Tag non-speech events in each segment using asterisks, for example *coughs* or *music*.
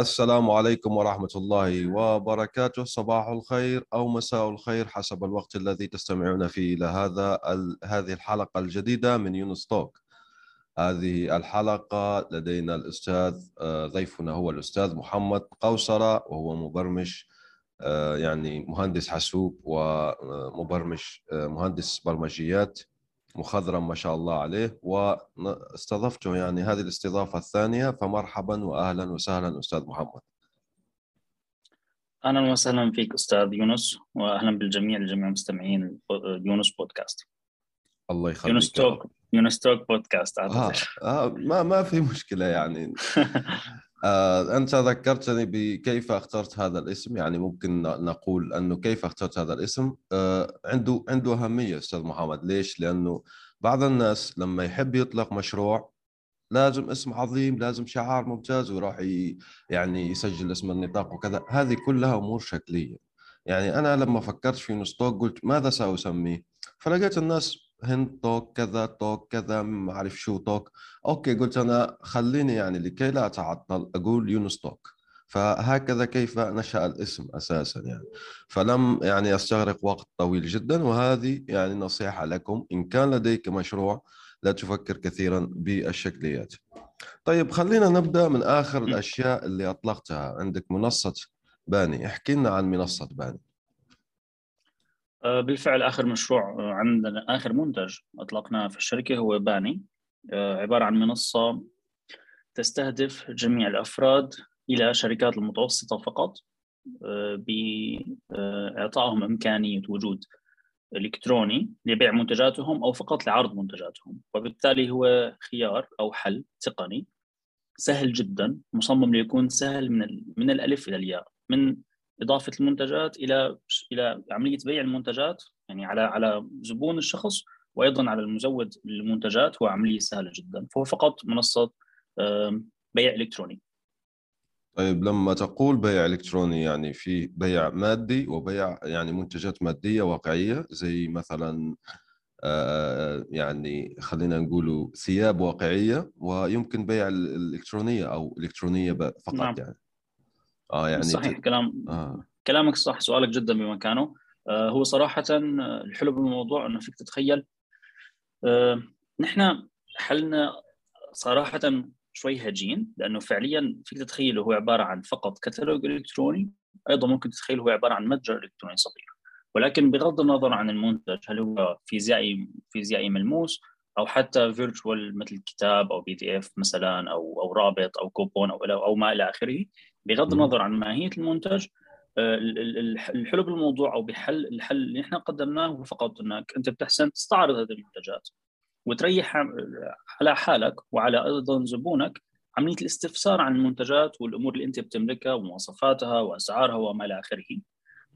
السلام عليكم ورحمة الله وبركاته. صباح الخير أو مساء الخير حسب الوقت الذي تستمعون فيه إلى هذا هذه الحلقة الجديدة من يونس توك. هذه الحلقة لدينا الأستاذ آه، ضيفنا هو الأستاذ محمد قوصرة وهو مبرمج آه، يعني مهندس حاسوب ومبرمج آه، مهندس برمجيات. مخضرم ما شاء الله عليه واستضفته يعني هذه الاستضافة الثانية فمرحبا وأهلا وسهلا أستاذ محمد. أهلا وسهلا فيك أستاذ يونس وأهلا بالجميع لجميع مستمعين يونس بودكاست. الله يخليك. يونس توك يونس توك بودكاست آه. آه ما ما في مشكلة يعني. *laughs* آه، أنت ذكرتني بكيف اخترت هذا الاسم. يعني ممكن نقول أنه كيف اخترت هذا الاسم؟ آه، عنده عنده أهمية أستاذ محمد. ليش؟ لأنه بعض الناس لما يحب يطلق مشروع لازم اسم عظيم لازم شعار ممتاز ويروح يعني يسجل اسم النطاق وكذا. هذه كلها أمور شكلية. يعني أنا لما فكرت في يونس talk قلت ماذا سأسميه؟ فلقيت الناس هند talk كذا talk كذا ما أعرف شو talk okay قلت أنا خليني يعني لكي لا أتعطل أقول يونس talk فهكذا كيف نشأ الاسم أساسا يعني. فلم يعني أستغرق وقت طويل جدا وهذه يعني نصيحة لكم. إن كان لديك مشروع لا تفكر كثيرا بالشكليات. طيب خلينا نبدأ من آخر الأشياء اللي أطلقتها. عندك منصة باني. احكي لنا عن منصة باني. بالفعل آخر مشروع آه، عندنا آخر منتج أطلقناه في الشركة هو باني. آه، عبارة عن منصة تستهدف جميع الأفراد إلى شركات المتوسطة فقط باعطائهم إمكانية وجود إلكتروني لبيع منتجاتهم أو فقط لعرض منتجاتهم. وبالتالي هو خيار أو حل تقني سهل جدا مصمم ليكون سهل من من الألف إلى الياء من إضافة المنتجات إلى إلى عملية بيع المنتجات يعني على على زبون الشخص وأيضا على المزود للمنتجات هو عملية سهلة جدا فهو فقط منصة بيع إلكتروني طيب لما تقول بيع إلكتروني يعني في بيع مادي وبيع يعني منتجات مادية واقعية زي مثلا آه، يعني خلينا نقول ثياب واقعية ويمكن بيع الإلكترونية أو إلكترونية فقط نعم. يعني آه يعني صحيح ت... كلام آه. كلامك صح سؤالك جدا بمكانه. آه هو صراحة الحلو بالموضوع إنه فيك تتخيل. آه نحن حلنا صراحة شوي هجين لأنه فعليا فيك تتخيله هو عبارة عن فقط كتالوج إلكتروني أيضا ممكن تتخيله هو عبارة عن متجر إلكتروني صغير. ولكن بغض النظر عن المنتج هل هو فيزيائي فيزيائي ملموس أو حتى virtual مثل كتاب أو PDF مثلا أو أو رابط أو كوبون أو أو ما إلى آخره. بغض النظر عن ماهية المنتج آه، الحلو بالموضوع أو بحل الحل اللي إحنا قدمناه هو فقط إنك أنت بتحسن تستعرض هذه المنتجات وتريح على حالك وعلى أيضا زبونك عمليه الاستفسار عن المنتجات والأمور اللي أنت بتملكها ومواصفاتها وأسعارها وما إلى آخره.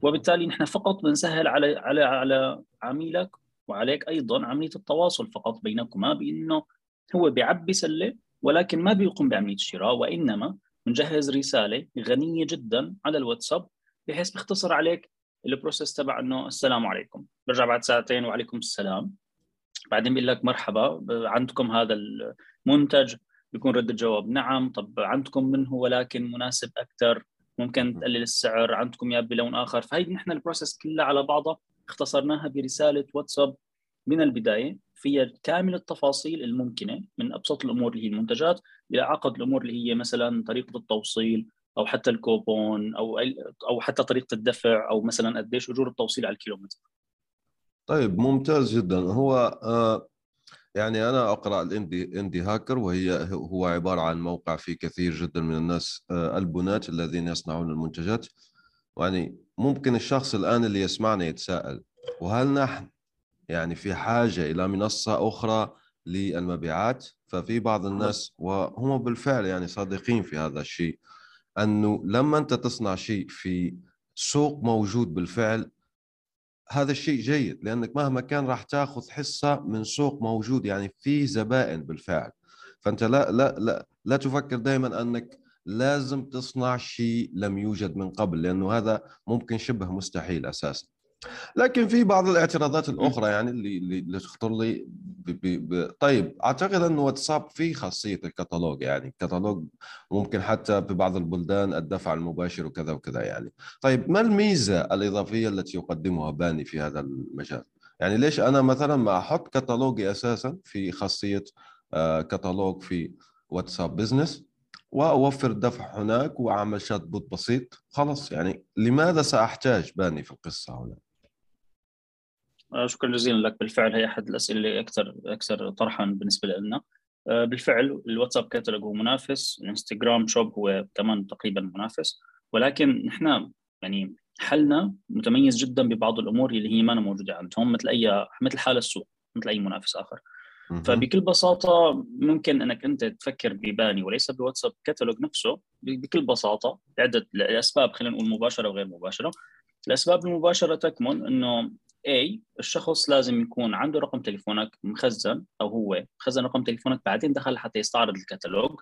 وبالتالي نحن فقط بنسهل على على على عميلك وعليك أيضا عملية التواصل فقط بينكما بأنه هو بيعبي سلة ولكن ما بيقوم بعملية الشراء وإنما بنجهز رسالة غنية جدا على الواتساب بحيث بيختصر عليك ال process تبع إنه السلام عليكم. برجع بعد ساعتين وعليكم السلام. بعدين بيقول لك مرحبا. عندكم هذا المنتج؟ بيكون رد الجواب نعم. طب عندكم منه ولكن مناسب أكثر؟ ممكن تقلل السعر؟ عندكم ياه بلون آخر؟ فهي نحن ال process كلها على بعضها اختصرناها برسالة واتساب من البداية. فيها كامل التفاصيل الممكنة من أبسط الأمور اللي هي المنتجات إلى أعقد الأمور اللي هي مثلا طريقة التوصيل أو حتى الكوبون أو أو حتى طريقة الدفع أو مثلا قديش أجور التوصيل على الكيلومتر. طيب ممتاز جدا هو آه يعني أنا أقرأ الاندي إندي هاكر وهي هو عبارة عن موقع فيه كثير جدا من الناس آه الذين يصنعون المنتجات يعني ممكن الشخص الآن اللي يسمعنا يتساءل وهل نحن يعني في حاجة إلى منصة أخرى للمبيعات ففي بعض الناس وهم بالفعل يعني صادقين في هذا الشيء أنه لما أنت تصنع شيء في سوق موجود بالفعل هذا الشيء جيد لأنك مهما كان راح تأخذ حصة من سوق موجود يعني في زبائن بالفعل. فأنت لا لا لا لا تفكر دائما أنك لازم تصنع شيء لم يوجد من قبل لأنه هذا ممكن شبه مستحيل أساسا. لكن في بعض الاعتراضات الأخرى يعني اللي اللي تخطر لي ب ب ب طيب أعتقد إنه واتساب فيه خاصية الكتالوج يعني الكتالوج ممكن حتى في بعض البلدان الدفع المباشر وكذا وكذا يعني. طيب ما الميزة الإضافية التي يقدمها باني في هذا المجال؟ يعني ليش أنا مثلا ما أحط كتالوجي أساسا في خاصية آه، كتالوج في واتساب business وأوفر الدفع هناك وأعمل chatbot بسيط؟ خلاص يعني لماذا سأحتاج باني في القصة هنا؟ شكرا جزيلا لك. بالفعل هي أحد الأسئلة اللي أكثر أكثر طرحا بالنسبة لنا. آه، بالفعل الواتساب كاتالوج هو منافس الانستغرام shop هو كمان تقريبا منافس. ولكن نحن يعني حلنا متميز جدا ببعض الأمور اللي هي ما موجودة عندهم مثل أي مثل حال السوق مثل أي منافس آخر. فبكل بساطة ممكن أنك أنت تفكر بباني وليس بواتساب كاتالوج نفسه بكل بساطة لعدة اسباب خلينا نقول مباشرة وغير مباشرة. الاسباب المباشره تكمن إنه A الشخص لازم يكون عنده رقم تليفونك مخزن أو هو مخزن رقم تليفونك بعدين دخل حتى يستعرض الكتالوج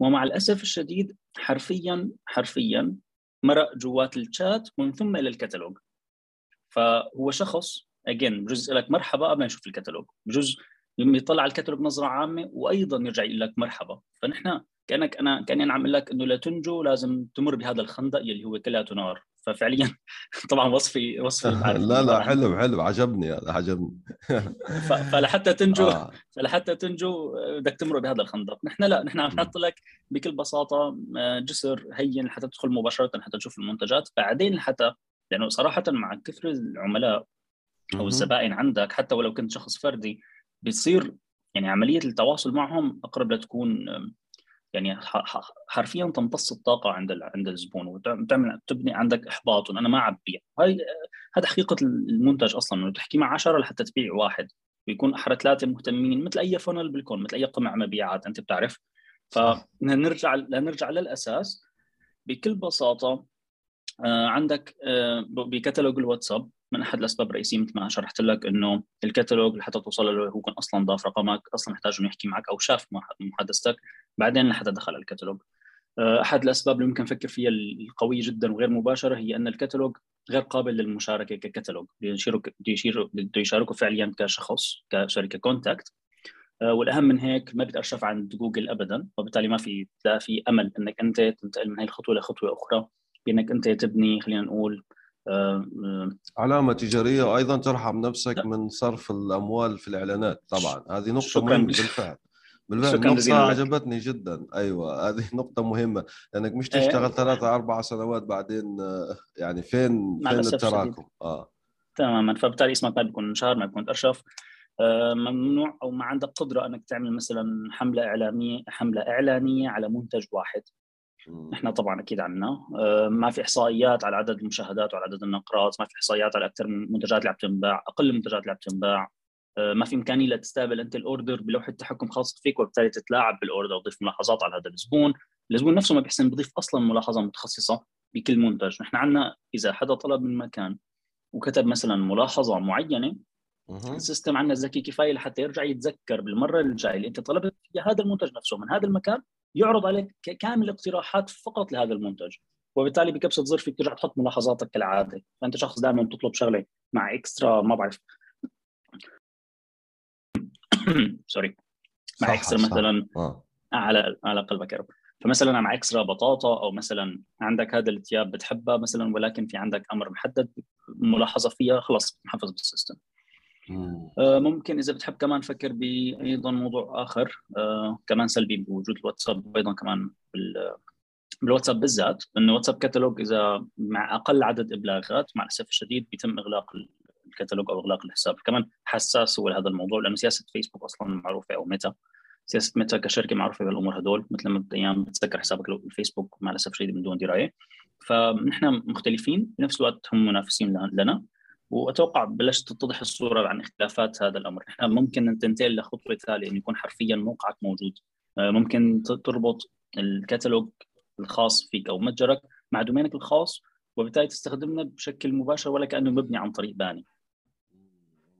ومع الأسف الشديد حرفيا حرفيا مرق جوات الشات ومن ثم إلى الكتالوج فهو شخص اجين بجوز لك مرحبا قبل ما يشوف الكتالوج بجوز يطلع على الكتالوج نظرة عامة وأيضا يرجع يقول لك مرحبا. فنحن كأنك أنا كأني أنا عم لك إنه لتنجو لازم تمر بهذا الخندق يلي هو كلياته نار. ففعليا *laughs* طبعا وصفي وصفي *laughs* لا لا حلو حلو عجبني هذا عجبني *laughs* فلحتى تنجو آه. فلحتى تنجو بدك تمر بهذا الخندق. نحن لا نحن عم نحط لك بكل بساطة آه، جسر هين حتى تدخل مباشرة حتى تشوف المنتجات. بعدين حتى لأنه صراحة مع كثر العملاء أو الزبائن عندك حتى ولو كنت شخص فردي بتصير يعني عملية التواصل معهم أقرب لتكون يعني حرفيا تمتص الطاقة عند عند الزبون وتعمل تبني عندك إحباط أنا ما عبيع هاي هذا حقيقة المنتج أصلا إنه تحكي مع 10 لحتى تبيع واحد. ويكون أحرى ثلاثة مهتمين مثل أي فنل بالكون مثل أي قمع مبيعات أنت بتعرف. فنرجع نرجع للأساس. بكل بساطة آه، عندك آه، بكتالوج الواتساب. من أحد الأسباب الرئيسية مثل ما شرحت لك إنه الكتالوج لحتى توصل له هو كان أصلا ضاف رقمك أصلا محتاج إنه يحكي معك أو شاف محادثتك بعدين لحتى دخل الكتالوج آه، أحد الأسباب اللي ممكن نفكر فيها القوية جدا وغير مباشرة هي إن الكتالوج غير قابل للمشاركة ككتالوج بده يشاركوا فعليا كشخص سوري ك contact. والأهم من هيك ما بيتارشف عند جوجل ابدا وبالتالي ما في لا في أمل إنك أنت تنتقل من هي الخطوة لخطوة أخرى بإنك أنت تبني خلينا نقول آه، آه، علامة تجارية وأيضا ترحم نفسك لا. من صرف الأموال في الإعلانات. طبعا هذه نقطة مهمة بالفعل. بالفعل نقطة عجبتني جدا. أيوة هذه نقطة مهمة لأنك مش إيه. تشتغل ثلاثة أربع سنوات بعدين آه، يعني فين فين التراكم؟ آه. تماما. فبالتالي اسمك ما بيكون شهر ما بيكون أرشف. ممنوع أو ما عندك قدرة أنك تعمل مثلا حملة إعلامية حملة إعلانية على منتج واحد. إحنا طبعا أكيد عندنا آه، ما في إحصائيات على عدد المشاهدات وعلى عدد النقرات ما في إحصائيات على أكثر من المنتجات اللي عم تنباع أقل المنتجات اللي عم تنباع. آه، ما في إمكانية لتستقبل أنت ال order بلوحة تحكم خاصه فيك وبالتالي تتلاعب بال order وتضيف ملاحظات على هذا الزبون. الزبون نفسه ما بيحسن بضيف أصلا ملاحظة متخصصة بكل منتج. نحن عندنا إذا حدا طلب من مكان وكتب مثلا ملاحظة معينة ال system عندنا ذكي كفاية لحتى يرجع يتذكر بالمرة الجاية اللي أنت طلبت فيها هذا المنتج نفسه من هذا المكان يعرض عليك كامل الاقتراحات فقط لهذا المنتج. وبالتالي بكبسة زر فيك ترجع تحط ملاحظاتك كالعادة. فأنت شخص دائما بتطلب شغلة مع extra ما بعرف. *coughs* سوري مع extra مثلا آه. على على قلبك يا رب. فمثلا مع extra بطاطا أو مثلا عندك هذا الثياب بتحبها مثلا ولكن في عندك أمر محدد ملاحظة فيها خلاص محفظ بال system. ممكن إذا بتحب كمان فكر بأيضا موضوع آخر آه، كمان سلبي بوجود الواتساب وأيضا كمان بالواتساب بالذات انه الواتساب كتالوج إذا مع أقل عدد إبلاغات مع الأسف الشديد بيتم إغلاق الكتالوج أو إغلاق الحساب. كمان حساس هو هذا الموضوع لأنه سياسة فيسبوك أصلا معروفة أو ميتا. سياسة ميتا كشركة معروفة بالأمور هدول مثل ما أيام بتسكر حسابك الفيسبوك مع الأسف الشديد من دون دراية. فنحن مختلفين بنفس الوقت هم منافسين لنا. وأتوقع بلشت تتضح الصورة عن اختلافات هذا الأمر، إحنا ممكن تنتقل لخطوه ثانية انه يكون حرفيا موقعك موجود، آه، ممكن تربط الكتالوج الخاص فيك أو متجرك مع domain ك الخاص وبالتالي تستخدمنا بشكل مباشر ولا كأنه مبني عن طريق باني.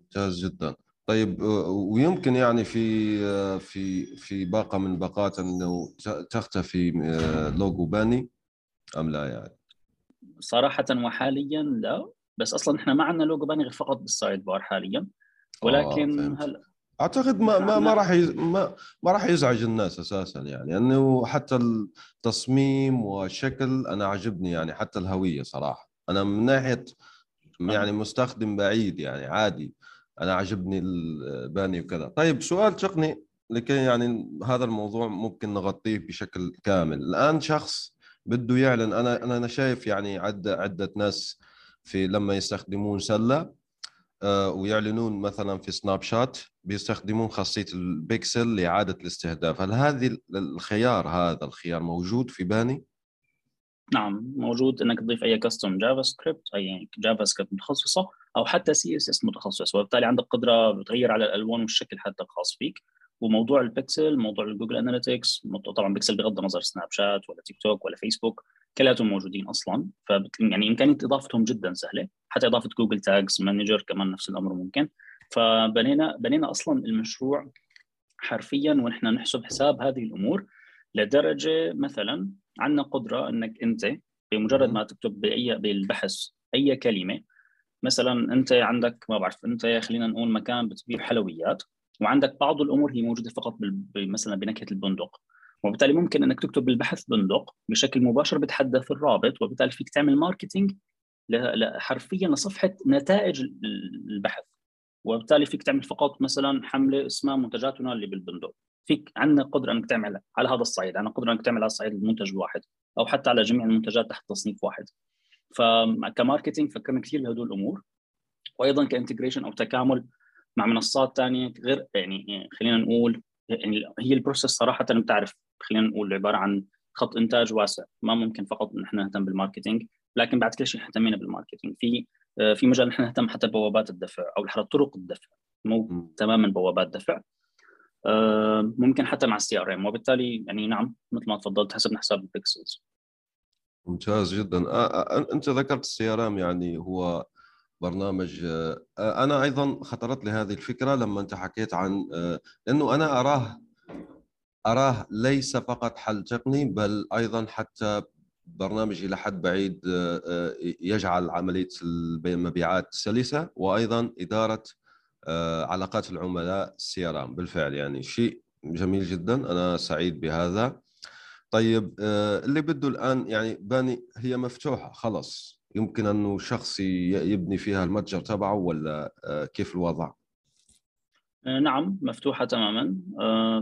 ممتاز جدا. طيب آه، ويمكن يعني في آه، في في باقة من باقات أنه تختفي لوجو باني أم لا يعني؟ صراحة وحاليا لا بس أصلا إحنا ما عندنا لوجو باني غير فقط بال side bar حاليا ولكن آه هلا أعتقد ما ما ما راح ما ما راح يزعج الناس أساسا يعني انه حتى التصميم والشكل أنا عجبني يعني حتى الهوية صراحة. أنا من ناحية يعني مستخدم بعيد يعني عادي. أنا عجبني الباني وكذا. طيب سؤال تقني لكي يعني هذا الموضوع ممكن نغطيه بشكل كامل. الآن شخص بده يعلن أنا أنا شايف يعني عده عدة ناس في لما يستخدمون سلة آه، ويعلنون مثلا في سناب شات بيستخدمون خاصية البيكسل لإعادة الاستهداف. هل هذه الخيار هذا الخيار موجود في باني؟ نعم موجود. إنك تضيف أي custom JavaScript أي JavaScript متخصصة أو حتى CSS متخصص وبالتالي عندك قدرة بتغير على الألوان والشكل حتى الخاص فيك. وموضوع البكسل موضوع ال Google Analytics طبعا بيكسل بغض النظر سناب شات ولا تيك توك ولا فيسبوك كلياتهم موجودين أصلا. ف يعني امكانيه إضافتهم جدا سهلة حتى إضافة Google Tags Manager كمان نفس الأمر ممكن. فبنينا بنينا أصلا المشروع حرفيا ونحن نحسب حساب هذه الأمور لدرجة مثلا عندنا قدرة إنك أنت بمجرد ما تكتب بأي بالبحث أي كلمة مثلا أنت عندك ما بعرف أنت خلينا نقول مكان بتبيع حلويات وعندك بعض الأمور هي موجودة فقط مثلا بنكهة البندق. وبالتالي ممكن أنك تكتب بالبحث بندق بشكل مباشر بتحدث الرابط وبالتالي فيك تعمل marketing حرفيا لصفحة نتائج البحث. وبالتالي فيك تعمل فقط مثلا حملة اسمها منتجاتنا اللي بالبندق. فيك عندنا قدرة أنك تعمل على هذا الصعيد عندنا قدرة أنك تعمل على الصعيد المنتج الواحد أو حتى على جميع المنتجات تحت تصنيف واحد. فك marketing فكرنا كثير بهدول الأمور. وأيضا ك integration أو تكامل مع منصات ثانية غير يعني خلينا نقول يعني هي ال process صراحة بتعرف خلينا نقول عبارة عن خط إنتاج واسع. ما ممكن فقط نحن نهتم بال marketing لكن بعد كل شيء اهتمينا بال marketing. في آه، في مجال نحن نهتم حتى بوابات الدفع أو حتى طرق الدفع مو تماما بوابات دفع. آه، ممكن حتى مع ال CRM. وبالتالي يعني نعم مثل ما تفضلت حسب حساب ال pixels. ممتاز جدا. آه، أنت ذكرت ال CRM يعني هو برنامج أنا أيضا خطرت لي هذه الفكرة لما أنت حكيت عن انه أنا أراه أراه ليس فقط حل تقني بل أيضا حتى برنامج إلى حد بعيد آه، آه، يجعل عملية المبيعات سلسة وأيضا إدارة آه، علاقات العملاء CRM بالفعل يعني شيء جميل جدا أنا سعيد بهذا. طيب اللي بده الآن يعني باني هي مفتوحة خلص يمكن أنه شخص يبني فيها المتجر تبعه ولا كيف الوضع؟ نعم مفتوحة تماما.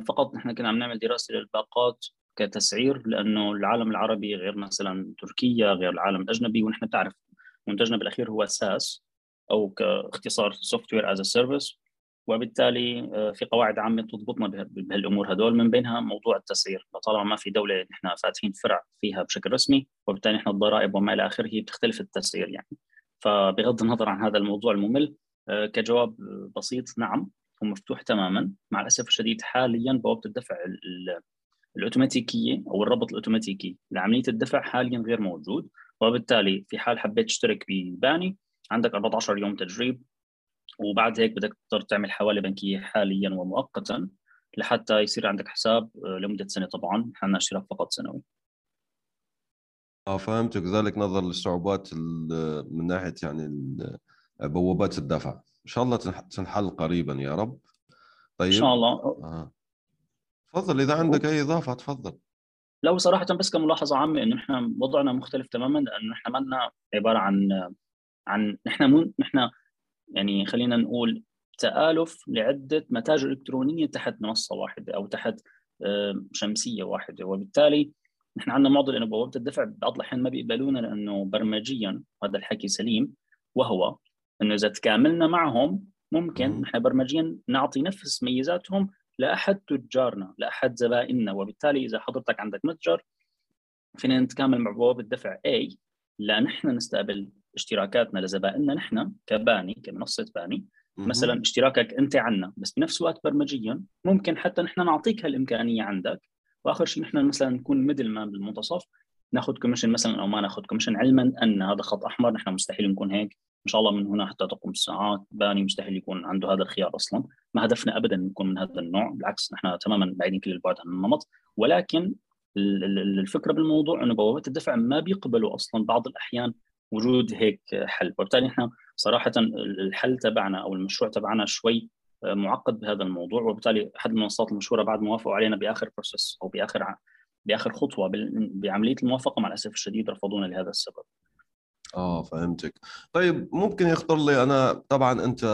فقط نحن كنا عم نعمل دراسة للباقات كتسعير لأنه العالم العربي غير مثلا تركيا غير العالم الأجنبي ونحن بتعرف منتجنا بالأخير هو SaaS أو كاختصار software as service وبالتالي آه، في قواعد عامة تضبطنا بهالأمور هدول من بينها موضوع التسعير. طالما ما في دولة نحن فاتحين فرع فيها بشكل رسمي وبالتالي نحن الضرائب وما إلى آخره بتختلف التسعير يعني. فبغض النظر عن هذا الموضوع الممل آه، كجواب بسيط نعم. هو مفتوح تماما. مع الأسف الشديد حاليا بوابة الدفع الأوتوماتيكية أو الربط الأوتوماتيكي لعملية الدفع حاليا غير موجود وبالتالي في حال حبيت تشترك بباني عندك 14 يوم تجريب وبعد هيك بدك تضطر تعمل حواله بنكية حاليا ومؤقتا لحتى يصير عندك حساب آه، لمدة سنة طبعا. حنا اشتراك فقط سنوي. آه فهمتك. ذلك نظرا للصعوبات من ناحية يعني بوابات الدفع. إن شاء الله تنحل قريبا يا رب. طيب. ان شاء الله. آه. تفضل إذا عندك أي إضافة تفضل. لو صراحة بس كملاحظة عامة إنه نحن وضعنا مختلف تماما لأنه نحن ما عبارة عن عن نحن مو نحن يعني خلينا نقول تآلف لعدة متاجر إلكترونية تحت منصة واحدة أو تحت شمسية واحدة. وبالتالي نحن عندنا معضله إنه بوابة الدفع بعض الأحيان ما بيقبلونا لأنه برمجيا هذا الحكي سليم وهو إنه إذا تكاملنا معهم ممكن نحن برمجيا نعطي نفس ميزاتهم لأحد تجارنا لأحد زبائننا. وبالتالي إذا حضرتك عندك متجر فينا نتكامل مع بوابة دفع A لا نحن نستقبل اشتراكاتنا لزبائننا نحن كباني كمنصة باني. مثلا اشتراكك أنت عنا بس بنفس الوقت برمجيا ممكن حتى نحن نعطيك هالإمكانية عندك. وآخر شيء نحن مثلا نكون middle man بالمنتصف ناخذ commission مثلا أو ما ناخذ commission علما أن هذا خط أحمر نحن مستحيل نكون هيك. إن شاء الله من هنا حتى تقوم الساعات. باني مستحيل يكون عنده هذا الخيار أصلا. ما هدفنا ابدا نكون من هذا النوع. بالعكس نحن تماما بعيدين كل البعد عن النمط. ولكن الفكرة بالموضوع إنه بوابات الدفع ما بيقبلوا أصلا بعض الأحيان وجود هيك حل. وبالتالي إحنا صراحة الحل تبعنا أو المشروع تبعنا شوي معقد بهذا الموضوع. وبالتالي احد المنصات المشهوره بعد ما وافقوا علينا بآخر بروسيس أو بآخر بآخر خطوة بعملية الموافقة مع الأسف الشديد رفضونا لهذا السبب. آه فهمتك. طيب ممكن يخطر لي أنا طبعا أنت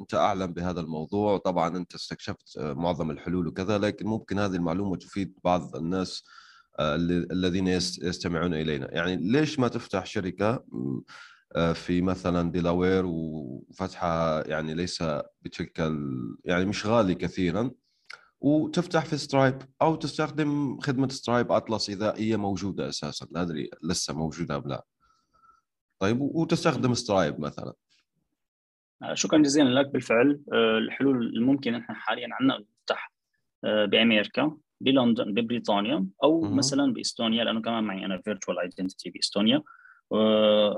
أنت أعلم بهذا الموضوع طبعا أنت استكشفت معظم الحلول وكذا لكن ممكن هذه المعلومة تفيد بعض الناس آه، الذين يستمعون إلينا. يعني ليش ما تفتح شركة آه، في مثلا ديلاوير وفتحها يعني ليس بتلك يعني مش غالي كثيرا وتفتح في Stripe أو تستخدم خدمة Stripe Atlas إذا هي موجودة أساسا؟ لا ادري لسه موجودة أم لا؟ طيب وتستخدم Stripe مثلا. آه، شكرا جزيلا لك بالفعل. آه، الحلول الممكنه نحن حاليا عندنا نفتح بأمريكا بلندن ببريطانيا أو م- مثلا بإستونيا لأنه كمان معي أنا virtual identity بإستونيا.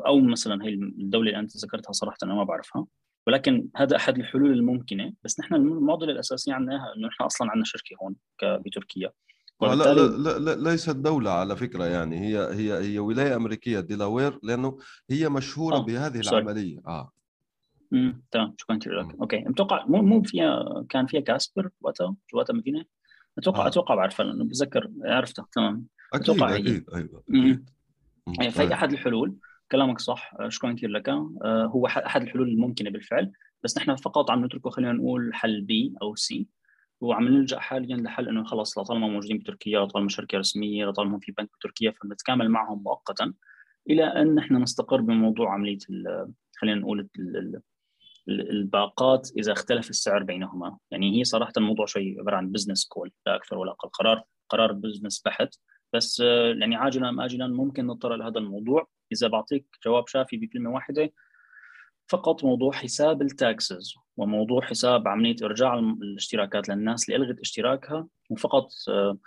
أو مثلا هي الدولة اللي أنت ذكرتها صراحة أنا ما بعرفها. ولكن هذا أحد الحلول الممكنة بس نحن المعضله الاساسيه عندنا إنه نحن أصلا عندنا شركة هون بتركيا. لا لا, لا لا ليست دولة على فكرة يعني هي هي هي ولاية أمريكية ديلاوير لأنه هي مشهورة آه. بهذه العملية. آه. امم تمام شكرا لك أوكي متوقع مو مو فيها كان فيها كاسبر وقتها جواتها مدينة؟ أتوقع آه. أتوقع بعرفها لأنه بتذكر عرفتها تمام. أكيد أتوقع أكيد أيوه يعني في طيب. أحد الحلول كلامك صح آه، شكرا كثير لك. آه، هو أحد الحلول الممكنة بالفعل بس نحن فقط عم نتركه خلينا نقول حل B أو C وعم نلجأ حاليا لحل إنه خلص لطالما موجودين بتركيا لطالما شركة رسمية لطالما في بنك بتركيا فنتكامل معهم مؤقتا إلى أن نحن نستقر بموضوع عملية خلينا نقول الباقات إذا اختلف السعر بينهما. يعني هي صراحة الموضوع شيء عبارة عن business call لا أكثر ولا أقل. قرار قرار business بحت. بس يعني عاجلا ام اجلا ممكن نضطر لهذا الموضوع. إذا بعطيك جواب شافي بكلمة واحدة فقط موضوع حساب ال taxes وموضوع حساب عملية إرجاع الاشتراكات للناس اللي الغت اشتراكها وفقط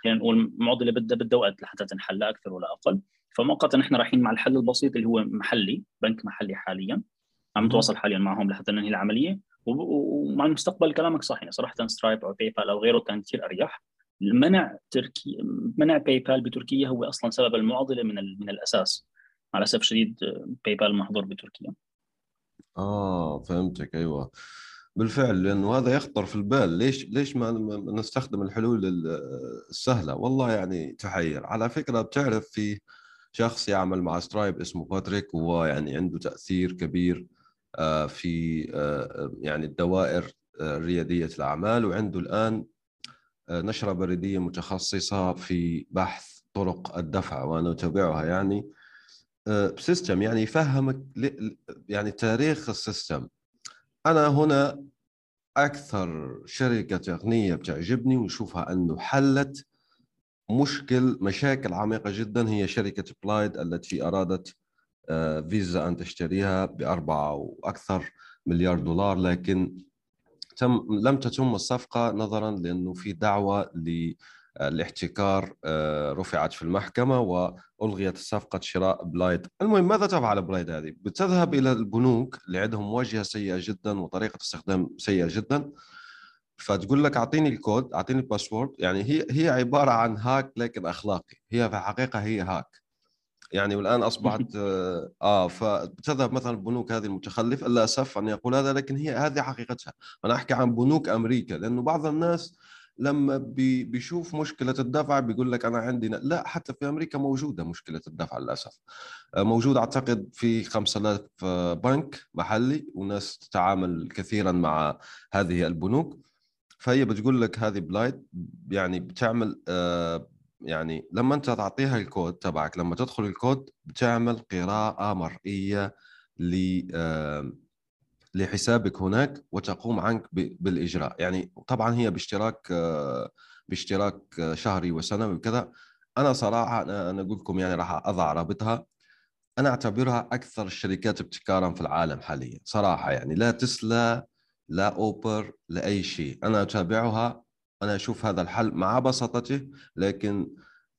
خلينا نقول معضلة بدها بدها وقت لحتى تنحل لا أكثر ولا أقل. فمؤقتا نحن رايحين مع الحل البسيط اللي هو محلي بنك محلي حاليا. عم نتواصل حاليا معهم لحتى ننهي العملية. ومع المستقبل كلامك صح يعني صراحة سترايب أو باي بال أو غيره كان كثير أريح. منع تركي منع باي بال بتركيا هو أصلا سبب المعضلة من من الأساس. على اسف شديد باي بال محظور بتركيا. آه فهمتك أيوه. بالفعل لأنه هذا يخطر في البال. ليش ليش ما نستخدم الحلول السهلة؟ والله يعني تحير. على فكرة بتعرف في شخص يعمل مع سترايب اسمه باتريك وهو يعني عنده تأثير كبير آه، في آه، يعني الدوائر الرياديه الأعمال وعنده الآن آه، نشرة بريدية متخصصة في بحث طرق الدفع وأنا أتابعها يعني. ب system يعني يفهمك يعني تاريخ ال system. أنا هنا أكثر شركة تقنية بتعجبني ونشوفها أنه حلت مشكل مشاكل عميقة جدا هي شركة Plaid التي أرادت فيزا أن تشتريها بأربعة وأكثر مليار دولار لكن تم لم تتم الصفقة نظرا لأنه في دعوة الاحتكار آه، رفعت في المحكمة وألغيت صفقة شراء Plaid. المهم ماذا تفعل Plaid هذه؟ بتذهب إلى البنوك اللي عندهم واجهة سيئة جدا وطريقة استخدام سيئة جدا. فتقول لك أعطيني الكود أعطيني ال password. يعني هي هي عبارة عن hack لكن أخلاقي. هي في الحقيقة هي hack. يعني والآن أصبحت *laughs* آه, آه فتذهب مثلا البنوك هذه المتخلفه لا أسف أن يقول هذا لكن هي هذه حقيقتها. أنا أحكي عن بنوك أمريكا لأنه بعض الناس لما بي بيشوف مشكلة الدفع بيقول لك أنا عندي لا حتى في أمريكا موجودة مشكلة الدفع للأسف. آه، موجود أعتقد في 5000 آه، بنك محلي وناس تتعامل كثيرا مع هذه البنوك. فهي بتقول لك هذه Plaid يعني بتعمل آه، يعني لما أنت تعطيها الكود تبعك لما تدخل الكود بتعمل قراءة مرئية ل لحسابك هناك وتقوم عنك بالإجراء. يعني طبعا هي باشتراك باشتراك شهري وسنوي وكذا. أنا صراحة أنا أقول لكم يعني راح أضع رابطها. أنا أعتبرها أكثر الشركات ابتكارا في العالم حاليا صراحة يعني. لا تسلا لا أوبر لاي شيء. أنا أتابعها أنا أشوف هذا الحل مع بساطته لكن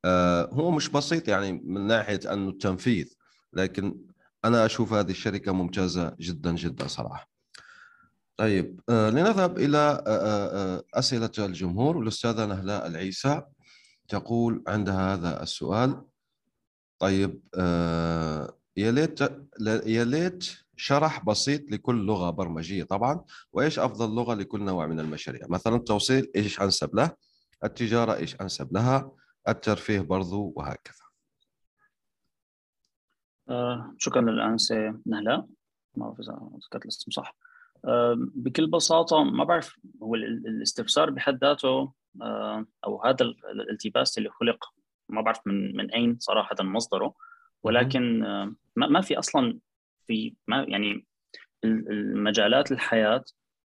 آه هو مش بسيط يعني من ناحية أنه التنفيذ لكن أنا أشوف هذه الشركة ممتازة جدا جدا صراحة. طيب آه لنذهب إلى آه, آه،, أسئلة الجمهور. والاستاذه نهلاء العيسى تقول عندها هذا السؤال. طيب يا ليت يا ليت شرح بسيط لكل لغة برمجية طبعا. وإيش أفضل لغة لكل نوع من المشاريع؟ مثلا التوصيل إيش أنسب له؟ التجارة إيش أنسب لها؟ الترفيه برضو وهكذا. آه شكرا للانسه نهلا ما بعرف إذا ذكرت الاسم صح. آه بكل بساطة ما بعرف هو الاستفسار بحد ذاته آه أو هذا الالتباس اللي خلق ما بعرف من من أين صراحة مصدره. ولكن آه ما في أصلا في ما يعني المجالات الحياة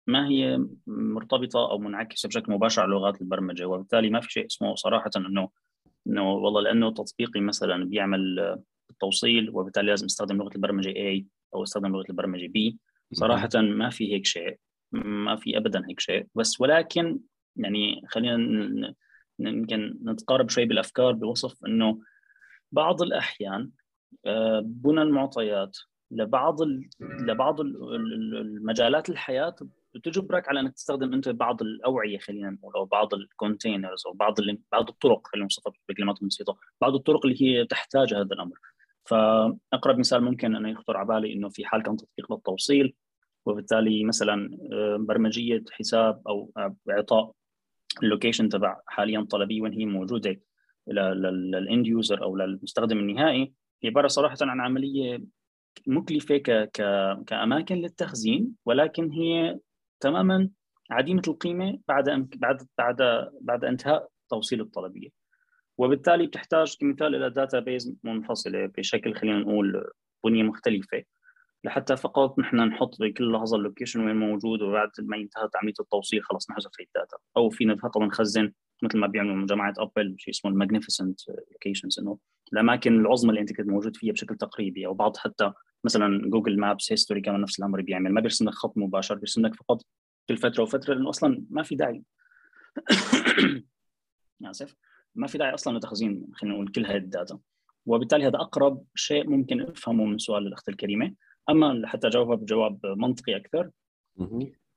ما هي مرتبطة أو منعكسة بشكل مباشر على لغات البرمجة. وبالتالي ما في شيء اسمه صراحة انه إنه والله لأنه تطبيقي مثلا بيعمل التوصيل وبالتالي لازم استخدم لغة البرمجة A أو استخدم لغة البرمجة B. صراحة ما في هيك شيء ما في ابدا هيك شيء. بس ولكن يعني خلينا يمكن نتقارب شوي بالأفكار بوصف إنه بعض الأحيان آه، بنى المعطيات لبعض لبعض المجالات الحياة بتجبرك على إنك تستخدم أنت بعض الأوعية خلينا نقول أو بعض الكونتينرز أو بعض بعض الطرق خلينا نوصفها بكلمات بسيطة بعض الطرق اللي هي تحتاج هذا الأمر فأقرب مثال ممكن انه يخطر على بالي إنه في حال كان تطبيق للتوصيل وبالتالي مثلا آه، برمجية حساب أو إعطاء ال location تبع حاليا طلبيه وين هي موجودة لل end user أو للمستخدم النهائي هي عبارة صراحة عن عملية مكلفة. كأماكن للتخزين ولكن هي تماما عديمة القيمة بعد أن... بعد بعد بعد انتهاء توصيل الطلبية. وبالتالي بتحتاج كمثال إلى database منفصلة بشكل خلينا نقول بنية مختلفة. لحتى فقط نحن نحط بكل لحظة ال location وين موجود وبعد ما انتهت عمليه التوصيل خلص نحذف هي ال data. أو فينا فقط نخزن مثل ما بيعملوا جماعة ابل شيء اسمه ال magnificent locations إنه الأماكن العظمى اللي أنت كنت موجود فيها بشكل تقريبي أو بعض حتى مثلا Google Maps history كمان نفس الأمر بيعمل. ما بيرسم لك خط مباشر بيرسم لك فقط كل فترة وفترة لأنه أصلا ما في داعي. *coughs* اسف ما في داعي أصلا لتخزين خلينا نقول كل هذه ال data. وبالتالي هذا أقرب شيء ممكن أفهمه من سؤال الأخت الكريمة. أما لحتى اجاوبها بجواب منطقي أكثر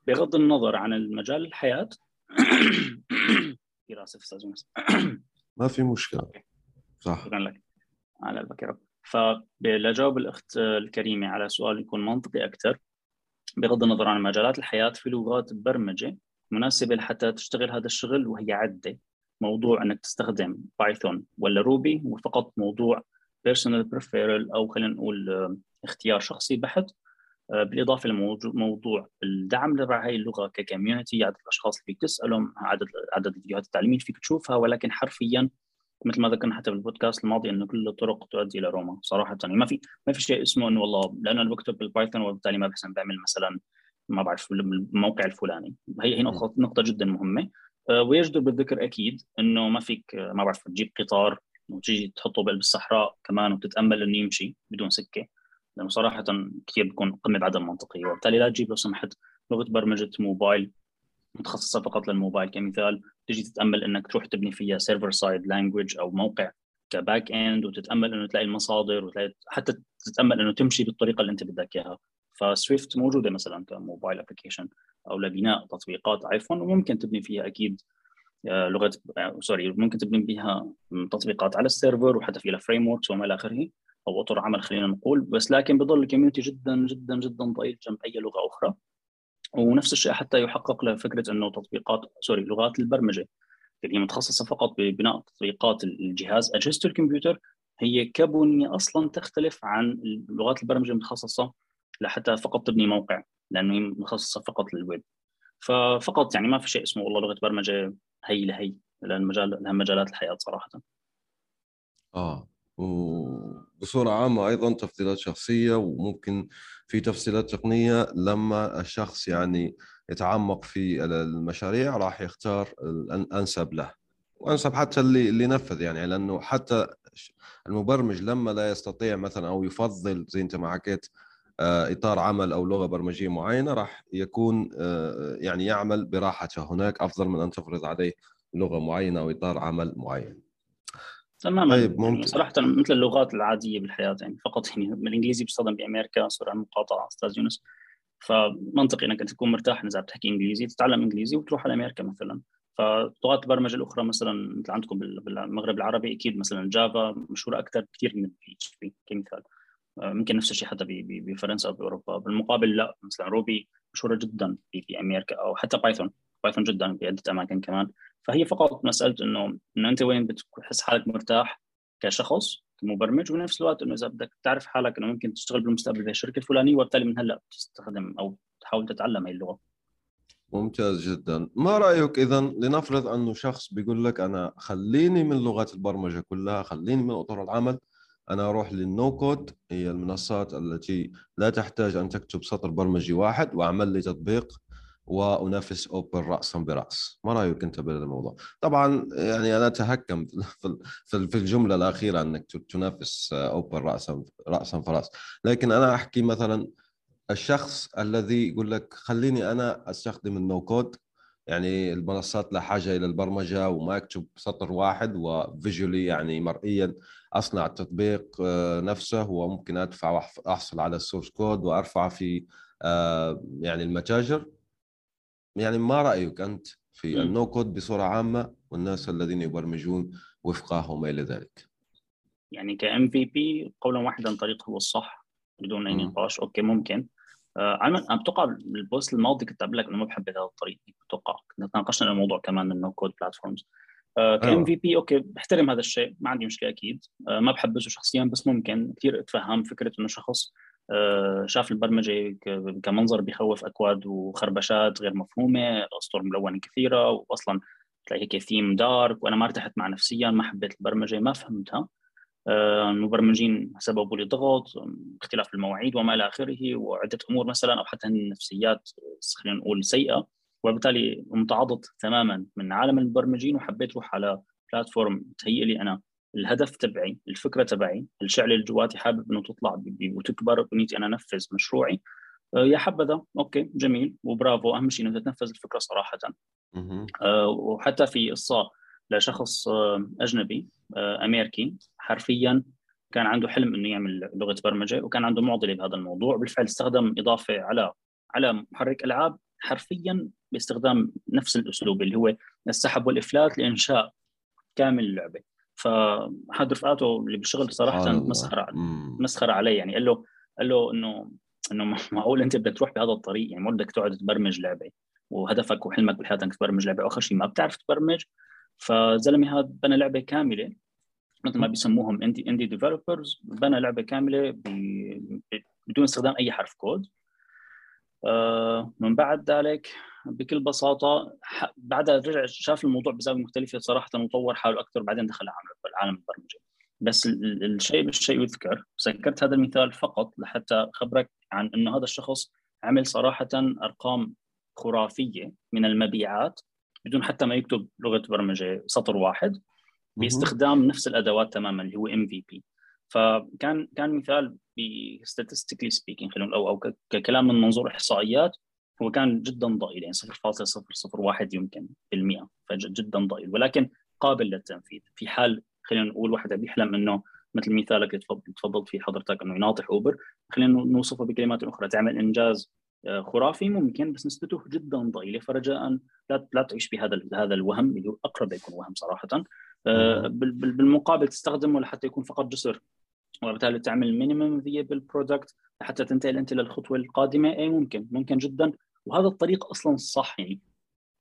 بغض النظر عن المجال الحياة. *coughs* كثير آسف أستاذ ما في مشكلة. صح. شكرا لك. على رب فلجاوب الأخت الكريمة على سؤال يكون منطقي أكثر. بغض النظر عن مجالات الحياة في لغات برمجة مناسبة لحتى تشتغل هذا الشغل وهي عده موضوع إنك تستخدم Python ولا Ruby وفقط موضوع personal preference أو خلينا نقول اختيار شخصي بحت. بالإضافة لموضوع الدعم هاي اللغة ك community عدد الأشخاص اللي فيك تسالهم عدد عدد الفيديوهات التعليمية فيك تشوفها ولكن حرفيا مثل ما ذكرنا حتى في البودكاست الماضي إنه كل الطرق تؤدي إلى روما صراحة. يعني ما في ما في شيء اسمه إنه والله لأنه أنا بكتب بال Python وبالتالي ما بحسن بعمل مثلا ما بعرف الموقع الفلاني. هي هي نقطة نقطة جدا مهمة. آه، ويجدر بالذكر أكيد إنه ما فيك ما بعرف تجيب قطار وتيجي تحطه بقلب الصحراء كمان وتتأمل إنه يمشي بدون سكة. لأنه صراحة كثير بيكون قمة بعدم منطقية. وبالتالي لا تجيب لو سمحت لغه برمجه موبايل متخصصة فقط للموبايل. كمثال تجي تتأمل إنك تروح تبني فيها server side language أو موقع ك backend وتتأمل إنه تلاقي المصادر وتلاقي حتى تتأمل إنه تمشي بالطريقة اللي أنت بدك إياها. ف Swift موجودة مثلا ك mobile application أو لبناء تطبيقات ايفون وممكن تبني فيها أكيد آه، لغة sorry ممكن تبني بها تطبيقات على ال server وحتى في frameworks وما إلى آخره أو أطر عمل خلينا نقول. بس لكن بضل ال community جدا جدا جدا ضئيل جنب أي لغة أخرى. ونفس الشيء حتى يحقق لفكره أنه تطبيقات sorry لغات البرمجة اللي متخصصة فقط ببناء تطبيقات الجهاز. أجهزة الكمبيوتر هي كبنية أصلا تختلف عن لغات البرمجة المتخصصة لحتى فقط تبني موقع لأنه هي متخصصة فقط للويب. ففقط يعني ما في شيء اسمه والله لغة برمجة هي لهي لأن مجال لها مجالات الحياة صراحة. آه. وبصورة عامة أيضا تفضيلات شخصية وممكن في تفصيلات تقنية لما الشخص يعني يتعمق في المشاريع راح يختار الأنسب له وأنسب حتى اللي اللي نفذ يعني لأنه حتى المبرمج لما لا يستطيع مثلا أو يفضل زي أنت ما حكيت آه، إطار عمل أو لغة برمجية معينة راح يكون آه، يعني يعمل براحته. هناك أفضل من أن تفرض عليه لغة معينة أو إطار عمل معين. تماما. طيب يعني ممكن. صراحة مثل اللغات العادية بالحياة يعني فقط يعني الإنجليزي بيستخدم بامريكا صار مقاطعة أستاذ يونس. فمنطقي إنك تكون مرتاح إذا بتحكي إنجليزي تتعلم إنجليزي وتروح على أمريكا مثلا. فلغات البرمجه الأخرى مثلا مثل عندكم بالمغرب العربي أكيد مثلا Java مشهورة أكثر كثير من ال PHP كمثال ممكن آه، نفس الشيء حتى بفرنسا أو بأوروبا. بالمقابل لا مثلا Ruby مشهورة جدا في أمريكا أو حتى Python Python جدا في عدة أماكن كمان. فهي فقط مسألة إنه إنه أنت وين بتحس حالك مرتاح كشخص كمبرمج ونفس الوقت إنه إذا بدك تعرف حالك إنه ممكن تشتغل بالمستقبل في الشركة الفلانيه وبالتالي من هلأ تستخدم أو تحاول تتعلم هي اللغة. ممتاز جدا. ما رأيك اذا لنفرض أنه شخص بيقول لك أنا خليني من لغات البرمجة كلها خليني من أطر العمل أنا أروح لل no code هي المنصات التي لا تحتاج أن تكتب سطر برمجي واحد وأعمل لي تطبيق وأنافس اوبر راسا برأس. ما رأيك أنت بهذا الموضوع؟ طبعا يعني أنا أتهكم في الجملة الأخيرة أنك تنافس اوبر راسا راسا براس. لكن أنا أحكي مثلا الشخص الذي يقول لك خليني أنا أستخدم ال no code يعني المنصات لا حاجة إلى البرمجة وما أكتب سطر واحد و visually يعني مرئيا أصنع التطبيق آه، نفسه وممكن أدفع وأحصل على ال source code وارفعه في آه، يعني المتاجر. يعني ما رأيك أنت في ال no code بصورة عامة والناس الذين يبرمجون وفقه وما إلى ذلك؟ يعني ك MVP قولا واحدا طريق هو الصح بدون أي نقاش. okay ممكن. أنا آه أتوقع بالبوست الماضي كنت قايل لك انه ما بحب هذا الطريق. أتوقع تناقشنا الموضوع كمان ال no code platforms ك MVP okay بحترم هذا الشيء ما عندي مشكلة أكيد. آه ما بحبه شخصيا بس ممكن كثير أتفهم فكرة إنه شخص آه شاف البرمجة كمنظر بيخوف أكواد وخربشات غير مفهومة اسطر ملونة كثيرة واصلا تلاقي هيك theme dark وأنا ما ارتحت مع نفسيا ما حبيت البرمجة ما فهمتها. المبرمجين آه، سببوا لي ضغط اختلاف المواعيد وما إلى آخره وعدة أمور مثلا أو حتى النفسيات خلينا نقول سيئة. وبالتالي ممتعض تماما من عالم المبرمجين وحبيت أروح على platform تهيئ لي أنا الهدف تبعي الفكرة تبعي الشعله اللي جواتي حابب إنه تطلع وتكبر بنيتي أنا أنفذ مشروعي. آه، يا حبذا okay جميل وبرافو. أهم شيء إنه تنفذ الفكرة صراحة. أه وحتى في قصه لشخص آه، أجنبي أمريكي حرفيا كان عنده حلم إنه يعمل لغة برمجة وكان عنده معضلة بهذا الموضوع. بالفعل استخدم إضافة على على محرك ألعاب حرفيا باستخدام نفس الأسلوب اللي هو السحب والإفلات لإنشاء كامل اللعبة. فحد رفقاته اللي بالشغل صراحة مسخر مسخر عليه. يعني قال له قال له إنه إنه *laughs* معقول أنت بدك تروح بهذا الطريق؟ يعني مو بدك تقعد تبرمج لعبة. وهدفك وحلمك بالحياة انك تبرمج لعبة. وآخر شيء ما بتعرف تبرمج. فالزلمه هذا بنى لعبة كاملة. مثل ما بيسموهم indie indie developers بنى لعبة كاملة بدون استخدام أي حرف كود. من بعد ذلك بكل بساطة بعدها رجع شاف الموضوع بزاوية مختلفة صراحة وطور حاله أكثر بعدين دخل عالم البرمجة. بس الشيء بالشيء يذكر سكرت هذا المثال فقط لحتى أخبرك عن إنه هذا الشخص عمل صراحة أرقام خرافية من المبيعات بدون حتى ما يكتب لغة برمجة سطر واحد باستخدام نفس الأدوات تماما اللي هو ام في بي فكان كان مثال statistically speaking خلينا أو أو ككلام من منظور إحصائيات هو كان جدا ضئيل يعني 0.001 يمكن بالمئة فجدا ضئيل ولكن قابل للتنفيذ. في حال خلينا نقول واحد بيحلم إنه مثل مثالك اللي تفضلت فيه حضرتك إنه يناطح أوبر خلينا نوصفه بكلمات أخرى. تعمل إنجاز آه، خرافي ممكن بس نسبته جدا ضئيلة فرجاء لا لا تعيش بهذا هذا الوهم اللي هو أقرب يكون وهم صراحة. آه، بالمقابل تستخدمه لحتى يكون فقط جسر وبالتالي تعمل minimum viable product لحتى تنتقل أنت للخطوه القادمة. اي ممكن ممكن جدا. وهذا الطريق أصلا صح يعني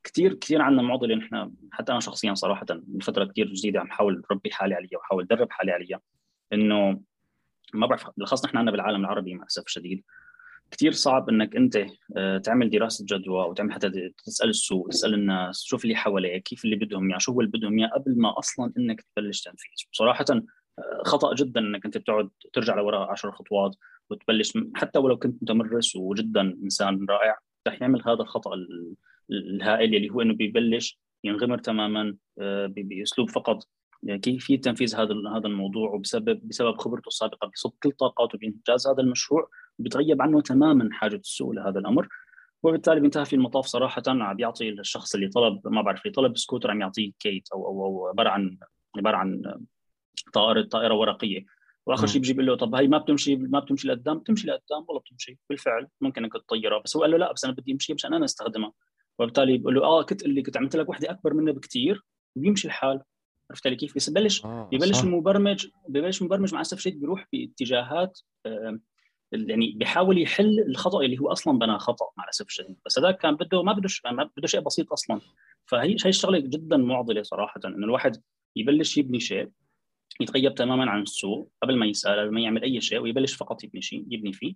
كثير كثير عندنا معضله نحن حتى أنا شخصيا صراحة من فترة كثير جديدة عم حاول ربي حالي عليها وحاول ادرب حالي عليها إنه ما بعرف بالأخص نحن عندنا بالعالم العربي مع الأسف الشديد كثير صعب إنك أنت آه، تعمل دراسة جدوى وتعمل حتى تسأل السوق تسأل الناس شوف اللي حواليك كيف اللي بدهم إياه شو هو اللي بدهم إياه قبل ما أصلا إنك تبلش تنفيذ. بصراحه خطأ جدا إنك أنت بتقعد ترجع لوراء 10 خطوات وتبلش حتى ولو كنت متمرس وجدا إنسان رائع رح يعمل هذا الخطأ الهائل اللي هو إنه بيبلش ينغمر تماما آه، بأسلوب فقط. يعني كيفيه تنفيذ هذا هذا الموضوع وبسبب بسبب خبرته السابقة بصب كل طاقاته بإنجاز هذا المشروع بتغيب عنه تماما حاجة السوق لهذا الأمر. وبالتالي بينتهي في المطاف صراحة عم بيعطي الشخص اللي طلب ما بعرف اللي طلب سكوتر عم يعطيه كيت أو أو أو عبارة عن عبارة عن طائره طائرة ورقية. وآخر شيء بيجي بيقول له طب هي ما بتمشي ما بتمشي لقدام بتمشي لقدام والله بتمشي. بالفعل ممكن أنك تطيرها. بس هو قال له لا بس أنا بدي امشي مشان أنا أستخدمها. وبالتالي بقول له آه كنت اللي كنت عملت لك وحدة أكبر منها بكثير بيمشي الحال. عرفت علي كيف؟ بس ببلش آه ببلش المبرمج ببلش المبرمج مع الاسف الشديد بيروح باتجاهات يعني بيحاول يحل الخطأ اللي هو أصلا بنى خطأ مع الاسف الشديد بس هذا كان بده ما بده ما بده شيء بسيط أصلا. فهي هي الشغلة جدا معضلة صراحة إنه الواحد يبلش يبني شيء. يتغيب تماما عن السوق قبل ما يسأل قبل ما يعمل أي شيء ويبلش فقط يبني شيء يبني فيه.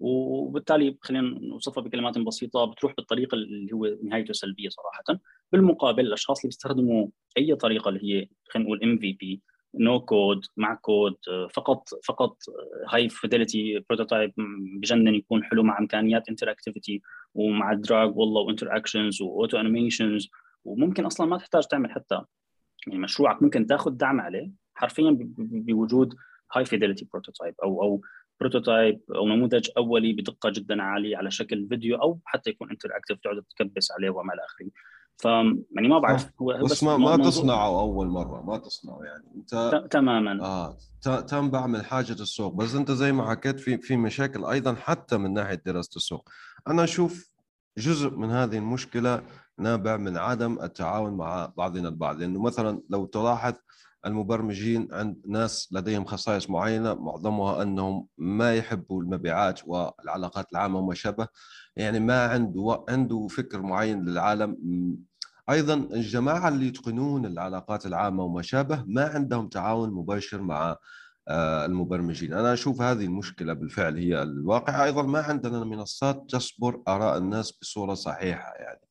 وبالتالي خلينا نوصفها بكلمات بسيطة بتروح بالطريقة اللي هو نهايته سلبية صراحة. بالمقابل الأشخاص اللي بيستخدموا أي طريقة اللي هي خلينا نقول MVP no code مع كود فقط فقط high fidelity prototype بجنن يكون حلو مع إمكانيات interactivity ومع drag والله و interactions و auto animations وممكن أصلا ما تحتاج تعمل حتى يعني مشروعك ممكن تاخذ دعم عليه. حرفيا بوجود high fidelity prototype أو أو prototype أو نموذج أولي بدقة جدا عالية على شكل فيديو أو حتى يكون interactive تقعد تكبس عليه وما إلى آخره. ف يعني ما بعرف هو بس, بس ما, ما تصنعه أول مرة ما تصنعه يعني. أنت تماما. آه تم بعمل حاجة السوق. بس أنت زي ما حكيت في في مشاكل أيضا حتى من ناحية دراسة السوق. أنا أشوف جزء من هذه المشكلة نابع من عدم التعاون مع بعضنا البعض. لأنه مثلا لو تلاحظ المبرمجين عند ناس لديهم خصائص معينة معظمها أنهم ما يحبوا المبيعات والعلاقات العامة وما شابه يعني ما عنده عنده فكر معين للعالم. أيضا الجماعة اللي يتقنون العلاقات العامة وما شابه ما عندهم تعاون مباشر مع آه، المبرمجين. أنا أشوف هذه المشكلة بالفعل هي الواقع. أيضا ما عندنا منصات تصبر آراء الناس بصورة صحيحة يعني.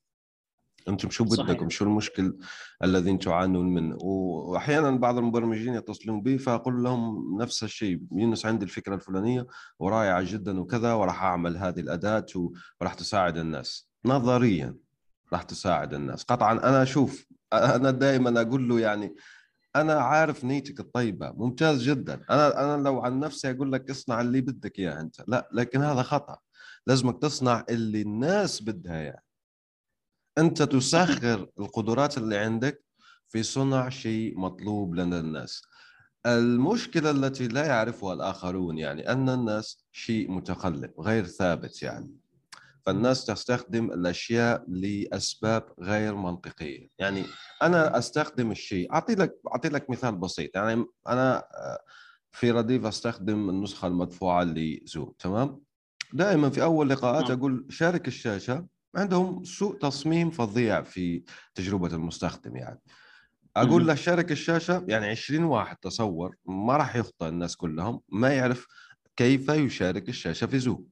أنتم شو بدكم؟ شو المشكل الذي تعانون منه؟ واحيانا بعض المبرمجين يتصلون بي فاقول لهم نفس الشيء. يونس عندي الفكرة الفلانية ورائعة جدا وكذا وراح أعمل هذه الأداة وراح تساعد الناس. نظريا راح تساعد الناس. قطعا أنا أشوف أنا دائما أقول له يعني أنا عارف نيتك الطيبة ممتاز جدا. أنا أنا لو عن نفسي أقول لك اصنع اللي بدك إياه أنت. لا لكن هذا خطأ. لازمك تصنع اللي الناس بدها إياه. أنت تسخر القدرات اللي عندك في صنع شيء مطلوب لدى الناس. المشكلة التي لا يعرفها الآخرون يعني أن الناس شيء متقلب غير ثابت يعني. فالناس تستخدم الأشياء لأسباب غير منطقية. يعني أنا أستخدم الشيء أعطي لك أعطي لك مثال بسيط. يعني أنا آه، في رديف أستخدم النسخة المدفوعة لزوم تمام؟ دائما في أول لقاءات نعم. أقول شارك الشاشة عندهم سوء تصميم فظيع في تجربة المستخدم يعني. أقول له شارك الشاشة يعني 20 واحد تصور ما راح يخطئ الناس كلهم ما يعرف كيف يشارك الشاشة في زوم.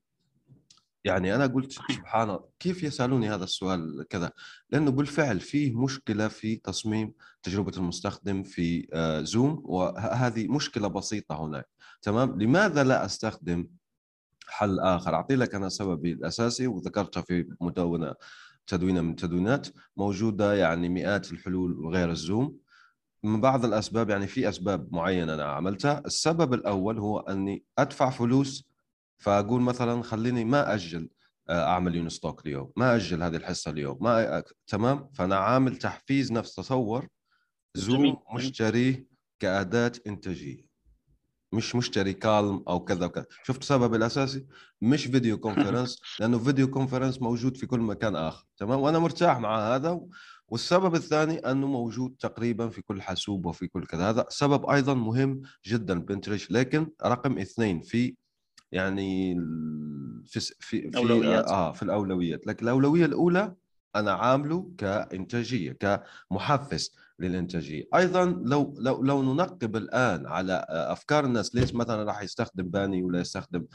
يعني أنا قلت سبحان الله كيف يسألوني هذا السؤال كذا؟ لأنه بالفعل فيه مشكلة في تصميم تجربة المستخدم في آه، زوم وهذه مشكلة بسيطة هناك. تمام؟ لماذا لا أستخدم حل آخر. أعطي لك أنا سببي الأساسي وذكرتها في مدونة تدوينة من التدوينات موجودة يعني مئات الحلول غير الزوم. من بعض الأسباب يعني في أسباب معينة أنا عملتها. السبب الأول هو أني أدفع فلوس فأقول مثلا خليني ما أجل آه، أعمل يونستوك اليوم ما أجل هذه الحصة اليوم ما تمام؟ فأنا عامل تحفيز نفس تصور زوم مشتريه كأداة إنتاجية. مش مشتري كالم أو كذا وكذا. شفت السبب الأساسي؟ مش فيديو *coughs* كونفرنس لأنه فيديو كونفرنس موجود في كل مكان آخر تمام؟ وأنا مرتاح مع هذا. والسبب الثاني أنه موجود تقريبا في كل حاسوب وفي كل كذا. هذا سبب أيضا مهم جدا بنتريش لكن رقم اثنين في يعني في في في أولويات. آه في الأولويات. لكن الأولوية الأولى أنا عامله كإنتاجية كمحفز. للإنتاجية. أيضا لو لو لو ننقب الآن على أفكار الناس ليش مثلا راح يستخدم باني ولا يستخدم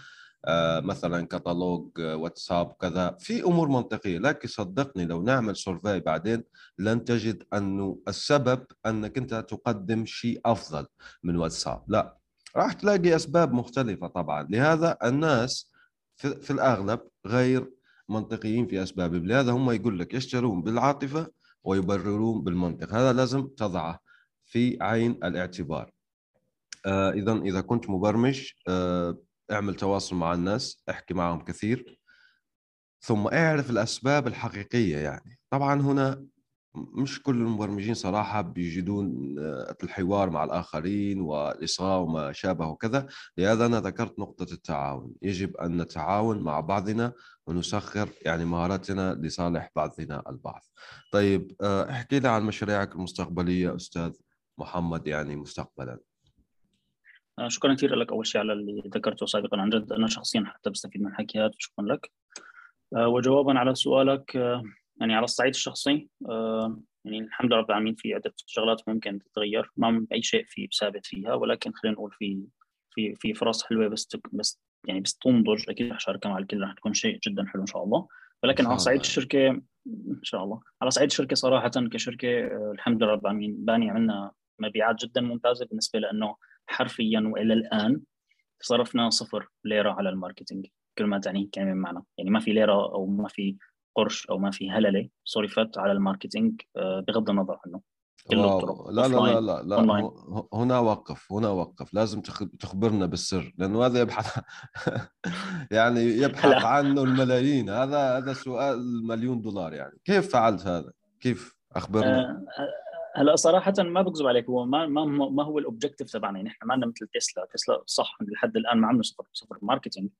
آه، مثلا كتالوج آه، واتساب كذا؟ في أمور منطقية لكن صدقني لو نعمل سورفي بعدين لن تجد انه السبب أنك أنت تقدم شيء أفضل من واتساب. لا راح تلاقي أسباب مختلفة طبعا. لهذا الناس في, في الأغلب غير منطقيين في أسبابهم. لهذا هم يقول لك يشترون بالعاطفة ويبررون بالمنطق. هذا لازم تضعه في عين الاعتبار. آه، اذا إذا كنت مبرمج آه، اعمل تواصل مع الناس احكي معهم كثير ثم اعرف الأسباب الحقيقية يعني. طبعا هنا مش كل المبرمجين صراحة بيجدون آه، الحوار مع الآخرين والإصغاء وما شابه وكذا. لهذا أنا ذكرت نقطة التعاون. يجب أن نتعاون مع بعضنا ونسخر يعني مهاراتنا لصالح بعضنا البعض. طيب احكي لي عن مشاريعك المستقبلية أستاذ محمد يعني مستقبلا. آه، شكرا كثير لك أول شيء على اللي ذكرته سابقا عن جد. أنا شخصيا حتى بستفيد من حكي هذا شكرا لك. آه، وجوابا على سؤالك آه، يعني على الصعيد الشخصي يعني الحمد لله رب العالمين في عدة شغلات ممكن تتغير. ما أي شيء في ثابت فيها ولكن خلينا نقول في في في فرص حلوة بس بس يعني بس تنضج. أكيد رح اشاركها مع الكل رح تكون شيء جدا حلو إن شاء الله. ولكن على صعيد الشركة إن شاء الله. على صعيد الشركة صراحة كشركة الحمد لله رب العالمين باني عملنا مبيعات جدا ممتازة بالنسبة لأنه حرفيا وإلى الآن صرفنا صفر ليرة على ال marketing. كل ما تعنيه كلمة معنى يعني ما في ليرة أو ما في قرش أو ما في هللة. صرفت على ال marketing. آه، بغض النظر عنه. كل الطرق لا لا لا لا, لا. هنا وقف هنا وقف. لازم تخبرنا بالسر لأنه هذا يبحث *laughs* يعني يبحث عنه الملايين. هذا هذا سؤال مليون دولار يعني. كيف فعلت هذا؟ كيف أخبرنا؟ آه، هلا صراحة ما بكذب عليك. هو ما ما ما هو ال objective تبعنا. يعني نحن ما عندنا مثل تسلا. تسلا صح لحد الآن ما عملنا صفر صفر marketing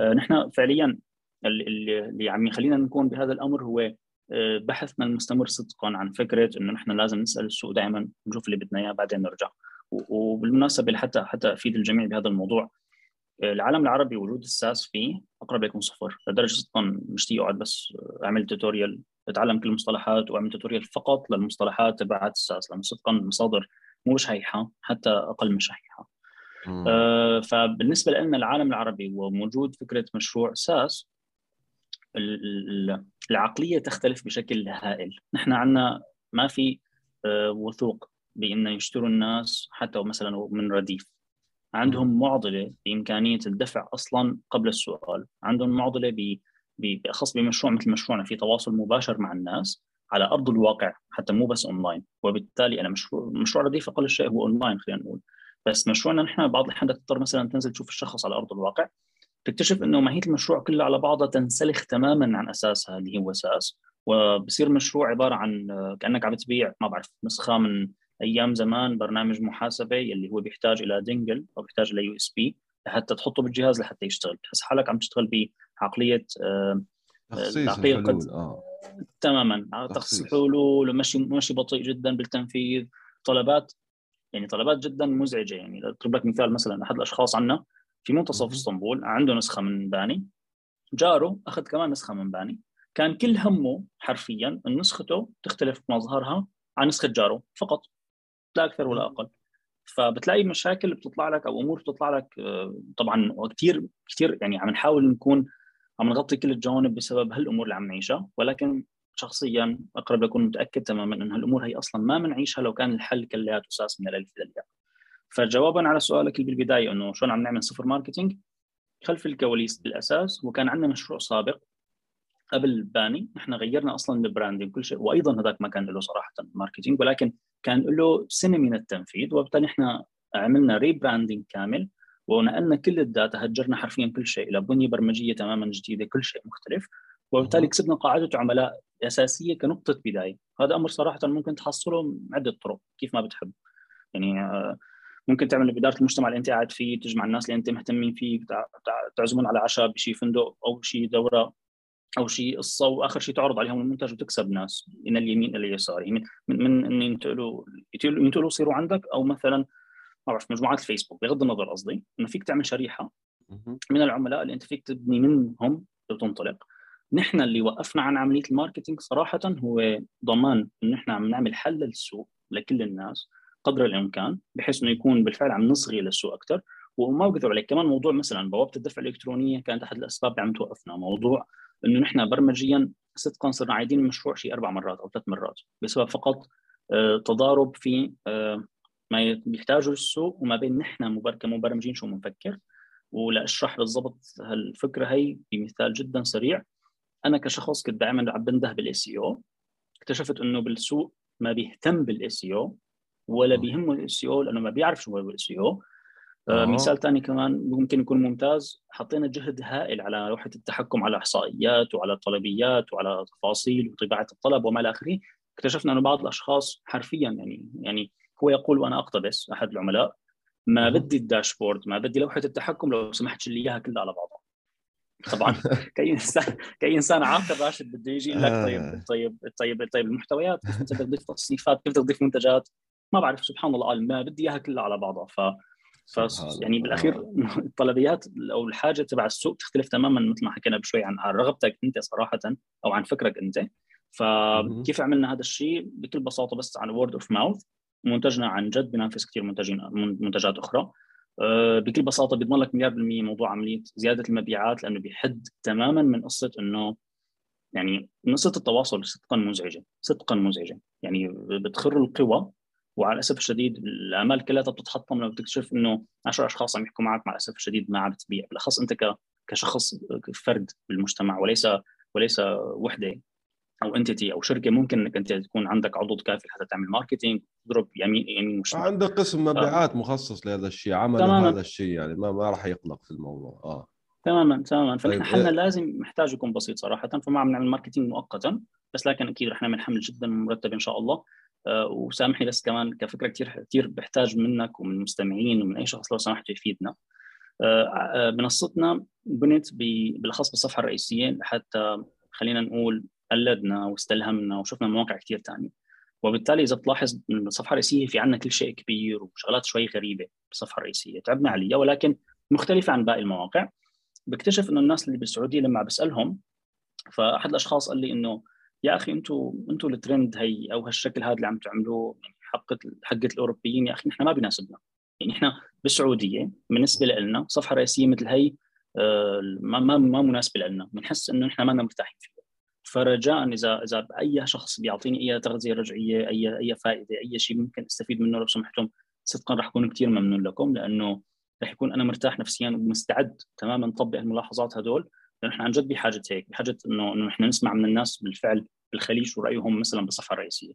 آه نحن فعليا اللي, اللي عم يخلينا نكون بهذا الأمر هو آه بحثنا المستمر صدقا عن فكرة إنه نحن لازم نسأل السوق دائما نشوف اللي بدنا إياه بعدين نرجع. وبالمناسبة حتى حتى أفيد الجميع بهذا الموضوع آه، العالم العربي وجود ال SaaS فيه أقرب يكون صفر. لدرجة صدقا مش أقعد بس أعمل tutorial أتعلم كل المصطلحات وأعمل tutorial فقط للمصطلحات تبعت ال SaaS لأنه صدقا المصادر مو شحيحة حتى أقل من شحيحة. آه فبالنسبة لنا العالم العربي ووجود فكرة مشروع SaaS العقلية تختلف بشكل هائل. نحن عندنا ما في آه وثوق بأن يشتروا الناس حتى مثلا من رديف. عندهم معضلة بإمكانية الدفع أصلا قبل السؤال. عندهم معضلة بالاخص بمشروع مثل مشروعنا في تواصل مباشر مع الناس على أرض الواقع حتى مو بس أونلاين. وبالتالي أنا مشروع مشروع رديف أقل شيء هو أونلاين خلينا نقول. بس مشروعنا نحن بعض الأحيان تضطر مثلا تنزل تشوف الشخص على أرض الواقع. تكتشف إنه ماهية المشروع كلها على بعضها تنسلخ تماما عن أساسها اللي هو SaaS وبصير المشروع عبارة عن كأنك عم تبيع ما بعرف نسخة من أيام زمان برنامج محاسبة اللي هو بيحتاج إلى dongle أو بيحتاج إلى USB لحتى تحطه بالجهاز لحتى يشتغل. تحس حالك عم تشتغل بعقلية آه، تخصيص الحلول آه. تماما. تخصيص. الحلول ومشي مشي بطيء جدا بالتنفيذ. طلبات يعني طلبات جدا مزعجة. يعني أضرب لك مثال مثلا أحد الأشخاص عندنا في منتصف اسطنبول عنده نسخة من باني. جاره أخذ كمان نسخة من باني. كان كل همه حرفيا إن نسخته تختلف مظهرها عن نسخة جاره فقط لا أكثر ولا أقل. فبتلاقي مشاكل بتطلع لك أو أمور بتطلع لك آه، طبعا وكثير كثير يعني عم نحاول نكون عم نغطي كل الجوانب بسبب هالأمور اللي عم نعيشها. ولكن شخصيا أقرب لكون متأكد تماما إن هالأمور هي أصلا ما بنعيشها لو كان الحل كلياته أساس من الألف إلى الياء. فجوابا على سؤالك اللي بالبداية إنه شلون عم نعمل صفر marketing؟ خلف الكواليس بالأساس وكان عندنا مشروع سابق قبل باني. نحن غيرنا أصلا ال branding كل شيء وأيضا هذاك ما كان له صراحة marketing ولكن كان له سنة من التنفيذ وبالتالي إحنا عملنا rebranding كامل ونقلنا كل ال data هجرنا حرفيا كل شيء إلى بنية برمجية تماما جديدة كل شيء مختلف. وبالتالي كسبنا قاعدة عملاء أساسية كنقطة بداية. هذا أمر صراحة ممكن تحصله عدة طرق كيف ما بتحب. يعني آه، ممكن تعمل بإدارة المجتمع اللي أنت قاعد فيه تجمع الناس اللي أنت مهتمين فيه تعزمهم على عشاء بشي فندق أو شيء دورة أو شيء قصة وآخر شيء تعرض عليهم المنتج وتكسب ناس من اليمين إلى اليسار. يعني من من إن ينتقلوا ينتقلوا يصيروا عندك أو مثلا ما بعرف مجموعات الفيسبوك بغض النظر قصدي إنه فيك تعمل شريحة من العملاء اللي أنت فيك تبني منهم وتنطلق نحن اللي وقفنا عن عملية الماركتينج صراحة هو ضمان إنه نحن عم نعمل حل للسوق لكل الناس. قدر الإمكان بحيث إنه يكون بالفعل عم نصغي للسوق أكثر وما بكذب عليك. كمان موضوع مثلا بوابة الدفع الإلكترونية كانت أحد الأسباب اللي عم توقفنا. موضوع إنه نحن برمجيا صدقا صرنا عايدين المشروع شيء أربع مرات أو ثلاث مرات بسبب فقط آه، تضارب في آه، ما بيحتاجه السوق وما بين نحن كمبرمجين شو بنفكر ولاشرح بالضبط هالفكرة هي بمثال جدا سريع. أنا كشخص كنت دائما عم بنده بالاس أو اكتشفت إنه بالسوق ما بيهتم بال SEO ولا بيهمه ال SEO لأنه ما بيعرف شو هو ال SEO آه. مثال ثاني كمان ممكن يكون ممتاز حطينا جهد هائل على لوحه التحكم على إحصائيات وعلى طلبيات وعلى تفاصيل وطباعة الطلب وما إلى آخره. اكتشفنا إنه بعض الأشخاص حرفيا يعني يعني هو يقول وأنا أقتبس أحد العملاء ما بدي ال dashboard ما بدي لوحة التحكم لو سمحت شيل إياها كلها على بعضها. طبعا *laughs* كأي إنسان كأي إنسان عاقل راشد بده يجي يقول لك طيب آه. طيب طيب طيب المحتويات كيف أنت بدك تضيف تصنيفات كيف بدك تضيف منتجات؟ ما بعرف سبحان الله قال ما بدي إياها كلها على بعضها. ف ف يعني بالأخير الطلبيات أو الحاجة تبع السوق تختلف تماما مثل ما حكينا بشوي عن رغبتك أنت صراحة أو عن فكرك أنت. فكيف عملنا هذا الشيء؟ بكل بساطة بس عن word of mouth منتجنا عن جد بينافس كثير منتجين منتجات أخرى. آه، بكل بساطة بيضمن لك مليار بالمية موضوع عملية زيادة المبيعات لأنه بيحد تماما من قصة إنه يعني قصة التواصل صدقا مزعجة صدقا مزعجة. يعني بتخور القوى وعلى الأسف الشديد الامال كلها بتتحطم لما بتكتشف إنه 10 أشخاص عم يحكوا معك مع الأسف الشديد ما عم تبيع بالأخص أنت كشخص فرد بالمجتمع وليس وليس وحدة أو entity أو شركة. ممكن إنك أنت تكون عندك عضو كافي حتى تعمل marketing تضرب يمين يمين وشمال. عندك قسم مبيعات مخصص لهذا الشيء عمل هذا الشيء يعني ما ما راح يقلق في الموضوع. آه. تماما تماما. فنحن طيب حلنا لازم محتاج يكون بسيط صراحة فما عم نعمل ماركتينج مؤقتا بس لكن أكيد رح نعمل حمل جدا مرتب إن شاء الله. آه وسامحني بس كمان كفكرة كثير كثير بحتاج منك ومن المستمعين ومن أي شخص لو سمحت يفيدنا. آه آه منصتنا بنت بالأخص بالصفحة الرئيسية حتى خلينا نقول قلدنا واستلهمنا وشفنا مواقع كثير ثانية وبالتالي إذا بتلاحظ الصفحة الرئيسية في عندنا كل شيء كبير وشغلات شوي غريبة بالصفحة الرئيسية تعبنا عليها ولكن مختلفة عن باقي المواقع. بكتشف إنه الناس اللي بالسعودية لما بسألهم فأحد الأشخاص قال لي إنه يا أخي أنتم أنتم الترند هي أو هالشكل هذا اللي عم تعملوه يعني حقه حقه الأوروبيين يا أخي نحن ما بيناسبنا يعني إحنا بالسعودية بالنسبة لنا صفحة رئيسية مثل هي آه، ما ما ما مناسبة لنا. بنحس إنه نحن ما مرتاحين فيها. فرجاء إذا إذا اي شخص بيعطيني أي تغذية رجعية أي أي فائدة أي شيء ممكن أستفيد منه لو سمحتم صدقا راح اكون كثير ممنون لكم لأنه راح يكون أنا مرتاح نفسيا ومستعد تماما نطبق الملاحظات هدول. لأنه إحنا عن جد بحاجة هيك بحاجة إنه إنه إحنا نسمع من الناس بالفعل بالخليج شو رأيهم مثلا بالصفحه الرئيسيه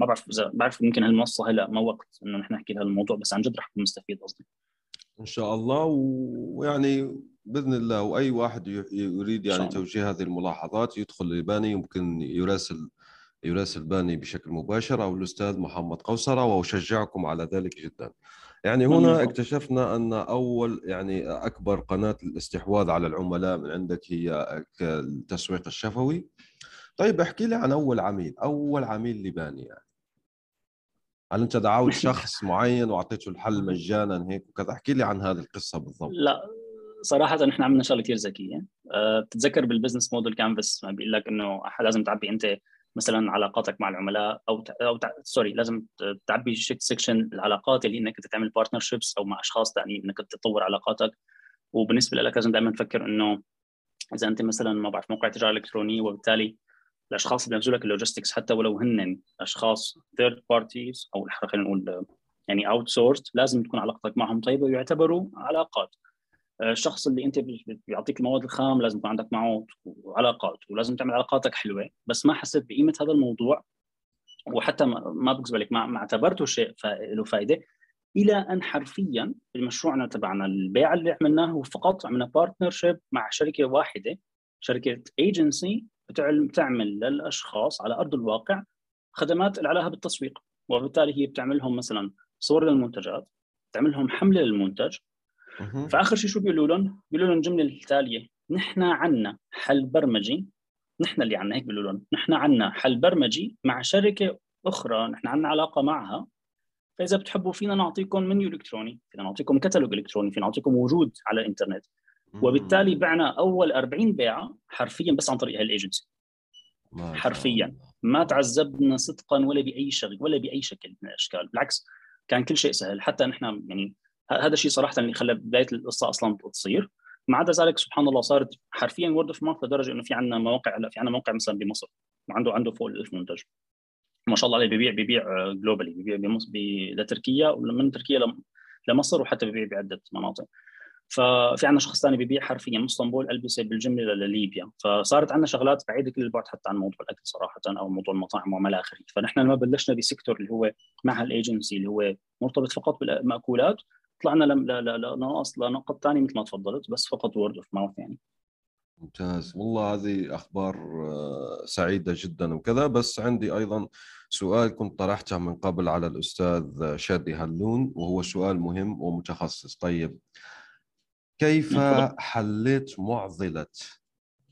ما بعرف إذا بعرف يمكن هالمنصة هلأ ما وقت إنه نحن نحكي هذا الموضوع بس عن جد راح أكون مستفيد قصدي. إن شاء الله ويعني بإذن الله وأي واحد يريد يعني توجيه هذه الملاحظات يدخل لباني يمكن يراسل يراسل باني بشكل مباشر أو الأستاذ محمد قوصره وأشجعكم على ذلك جدا. يعني هنا اكتشفنا أن أول يعني أكبر قناة الاستحواذ على العملاء من عندك هي التسويق الشفوي. طيب احكي لي عن أول عميل، أول عميل لباني يعني. هل أنت دعوت *laughs* شخص معين وأعطيته الحل مجانا هيك وكذا احكي لي عن هذه القصة بالضبط لا صراحة نحن عملنا شغلة كثير ذكية أه بتتذكر بال business model canvas ما بيقول لك إنه لازم تعبي أنت مثلا علاقاتك مع العملاء أو أو sorry لازم تعبي section العلاقات اللي إنك تعمل partnerships أو مع أشخاص ثانيين إنك تطور علاقاتك. وبالنسبة لك لازم دائما تفكر إنه إذا أنت مثلا ما بعرف موقع تجارة الكترونيه وبالتالي الأشخاص اللي بينزلوا لك ال logistics حتى ولو هن أشخاص third parties أو خلينا نقول يعني outsource لازم تكون علاقتك معهم طيبة ويعتبروا علاقات. الشخص اللي أنت بيعطيك المواد الخام لازم يكون عندك معه علاقات ولازم تعمل علاقاتك حلوة. بس ما حسيت بقيمة هذا الموضوع وحتى ما بكذب عليك ما اعتبرته شيء له فائده إلى أن حرفيا مشروعنا تبعنا البيع اللي عملناه هو فقط عملنا partnership مع شركة واحدة شركة ايجنسي بتعمل للأشخاص على أرض الواقع خدمات عليها بالتسويق. وبالتالي هي بتعمل لهم مثلا صور للمنتجات تعمل لهم حملة للمنتج فآخر شيء شو بيقولوا لهم؟ بيقولوا لهم الجمله التالية. نحن عنا حل برمجي. نحن اللي عنا هيك بيقولوا لهم. نحن عنا حل برمجي مع شركة أخرى نحن عنا علاقة معها. فإذا بتحبوا فينا نعطيكم منيو إلكتروني. فينا نعطيكم كتالوج إلكتروني. فينا نعطيكم وجود على الانترنت وبالتالي بعنا أول 40 بيعه حرفيا بس عن طريق هالايجنسي. حرفيا. ما تعذبنا صدقا ولا بأي شغل ولا بأي شكل من الأشكال. بالعكس كان كل شيء سهل. حتى نحن يعني هذا الشيء صراحة اللي خلى بداية القصة أصلا تصير. ما عدا ذلك سبحان الله صارت حرفيا word of mouth لدرجة إنه في عندنا مواقع هلا في عندنا موقع مثلا بمصر عنده عنده فوق ال 1000 منتج. ما شاء الله عليه بيبيع بيبيع globally بيبيع بمصر لتركيا ومن تركيا لمصر وحتى بيبيع بعدة مناطق. ففي عندنا شخص ثاني ببيع حرفيا من إسطنبول ألبسه بالجمله لليبيا فصارت عندنا شغلات بعيدة كل البعد حتى عن موضوع الأكل صراحة أو موضوع المطاعم وما إلى آخره. فنحن لما بلشنا ب sector اللي هو مع الايجنسي اللي هو مرتبط فقط بالمأكولات طلعنا لنقص لنقط ثانية مثل ما تفضلت بس فقط word of mouth يعني. ممتاز. والله هذه أخبار آه، سعيدة جدا وكذا. بس عندي أيضا سؤال كنت طرحته من قبل على الأستاذ شادي هلون وهو سؤال مهم ومتخصص. طيب كيف حليت معضلة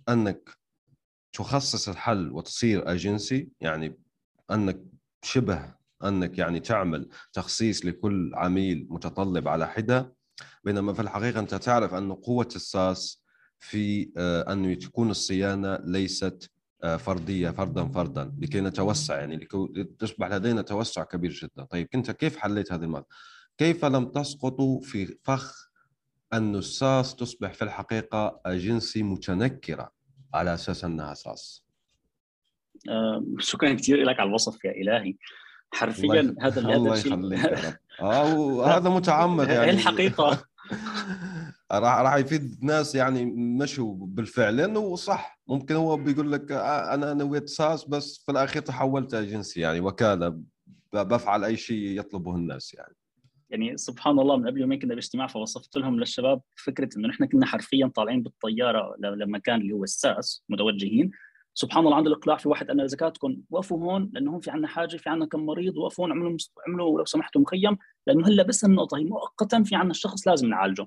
أنك تخصص الحل وتصير اجنسي يعني أنك شبه أنك يعني تعمل تخصيص لكل عميل متطلب على حدة بينما في الحقيقة أنت تعرف أن قوة الساس في آه، أن تكون الصيانة ليست آه، فردية فردا فردا لكي نتوسع يعني لكي تصبح لدينا توسع كبير جدا. طيب أنت كيف حليت هذه المرض كيف لم تسقطوا في فخ أن الساس تصبح في الحقيقة أجنسي متنكرة على أساس أنها ساس؟ آه، شكرا كثير لك على الوصف يا إلهي. حرفيا هذا الله يخليك *laughs* آه هذا متعمد *laughs* يعني. الحقيقة. *laughs* راح راح يفيد ناس يعني مشوا بالفعل لأنه صح. ممكن هو بيقول لك آه، أنا نويت ساس بس في الأخير تحولت اجنسي يعني وكالة. بفعل أي شيء يطلبه الناس يعني. يعني سبحان الله من قبل يومين كنا باجتماع فوصفت لهم للشباب فكرة إنه نحن كنا حرفيا طالعين بالطيارة لمكان اللي هو الساس متوجهين. سبحان الله عند الاقلاع في واحد قال زكاتكم وقفوا هون لأنه هون في عندنا حاجة في عندنا كم مريض وقفوا هون عملوا عملوا لو سمحتوا مخيم لأنه هلأ بس النقطة هي مؤقتا في عندنا الشخص لازم نعالجه.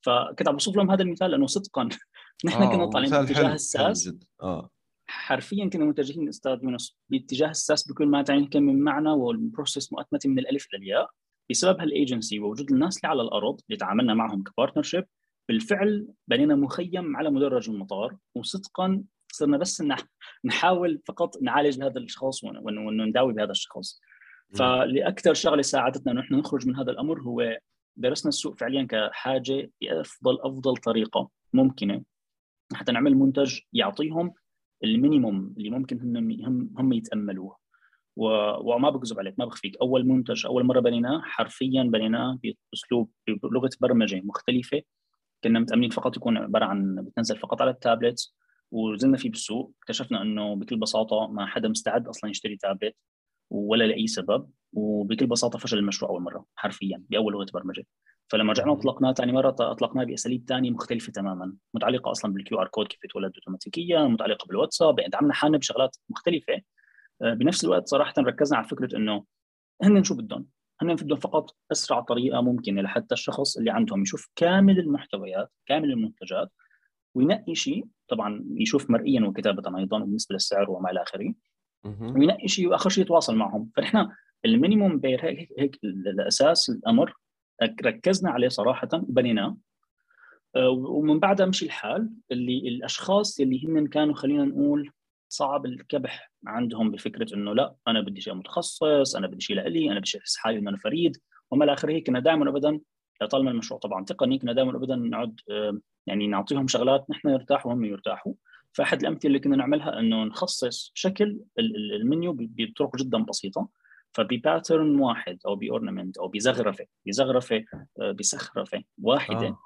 فكنت عم بوصف لهم هذا المثال لأنه صدقا *laughs* نحن آه كنا طالعين باتجاه الساس. آه. حرفيا كنا متجهين أستاذ يونس باتجاه ال SaaS بكل ما تعني الكلمة من معنى وال process مؤتمته من الألف للياء بسبب هالايجنسي ووجود الناس اللي على الأرض اللي تعاملنا معهم ك partnership بالفعل بنينا مخيم على مدرج المطار وصدقا صرنا بس نحاول فقط نعالج هذا الشخص ونداوي بهذا الشخص فلأكثر شغلة ساعدتنا إنه نحن نخرج من هذا الأمر هو درسنا السوق فعليا كحاجة بافضل أفضل طريقة ممكنة حتى نعمل منتج يعطيهم المينيموم اللي ممكن هم هم, هم يتأملوه. وما بكذب عليك ما بخفيك. أول منتج أول مرة بنيناه حرفيا بنيناه بأسلوب بلغة برمجة مختلفة. كنا متأملين فقط يكون عبارة عن بتنزل فقط على التابلت. ونزلنا فيه بالسوق. اكتشفنا إنه بكل بساطة ما حدا مستعد أصلا يشتري تابلت ولا لأي سبب وبكل بساطة فشل المشروع أول مرة حرفيا بأول لغه برمجة. فلما رجعنا اطلقناه ثاني مرة أطلقناه بأساليب ثانية مختلفة تماما متعلقة أصلا بال QR code كيف يتولد اوتوماتيكيا متعلقة بالواتساب. يعني دعمنا حالنا بشغلات مختلفة. آه، بنفس الوقت صراحة ركزنا على فكرة إنه هن شو بدهم. هن بدهم فقط أسرع طريقة ممكنه لحتى الشخص اللي عندهم يشوف كامل المحتويات كامل المنتجات وينقي شيء طبعا يشوف مرئيا وكتابة أيضا بالنسبة للسعر وما إلى آخره. وينقي شيء وآخر شيء يتواصل معهم. فنحن ال minimum bare هيك, هيك الأساس الأمر ركزنا عليه صراحة وبنيناه آه، ومن بعدها مشي الحال. اللي الأشخاص اللي هن كانوا خلينا نقول صعب الكبح عندهم بفكرة إنه لا أنا بدي شيء متخصص أنا بدي شيء لإلي أنا بدي أحس حالي إنه أنا فريد وما إلى آخره. كنا دائما ابدا طالما المشروع. طبعا تقني كنا دائما ابدا نقعد يعني نعطيهم شغلات نحن نرتاح وهم يرتاحوا. فأحد الأمثلة اللي كنا نعملها أنه نخصص شكل المنيو بطرق جدا بسيطة فب pattern واحد أو ب ornament أو بزخرفة بزخرفة آه، بزخرفة واحدة. آه.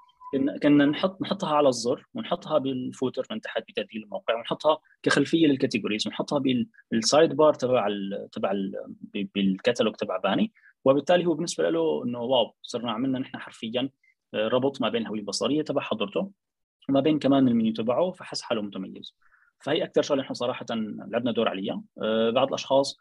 كنا نحط نحطها على الزر ونحطها بال footer من تحت بتذييل الموقع ونحطها كخلفية لل categories ونحطها بال side bar تبع ال تبع بالكتالوج تبع باني. وبالتالي هو بالنسبة له إنه wow صرنا عملنا نحن حرفيا آه، ربط ما بين الهويه البصرية تبع حضرته وما بين كمان المنيو تبعه فحس حاله متميز. فهي أكثر شغلة نحن صراحة لعبنا دور عليها. آه، بعض الأشخاص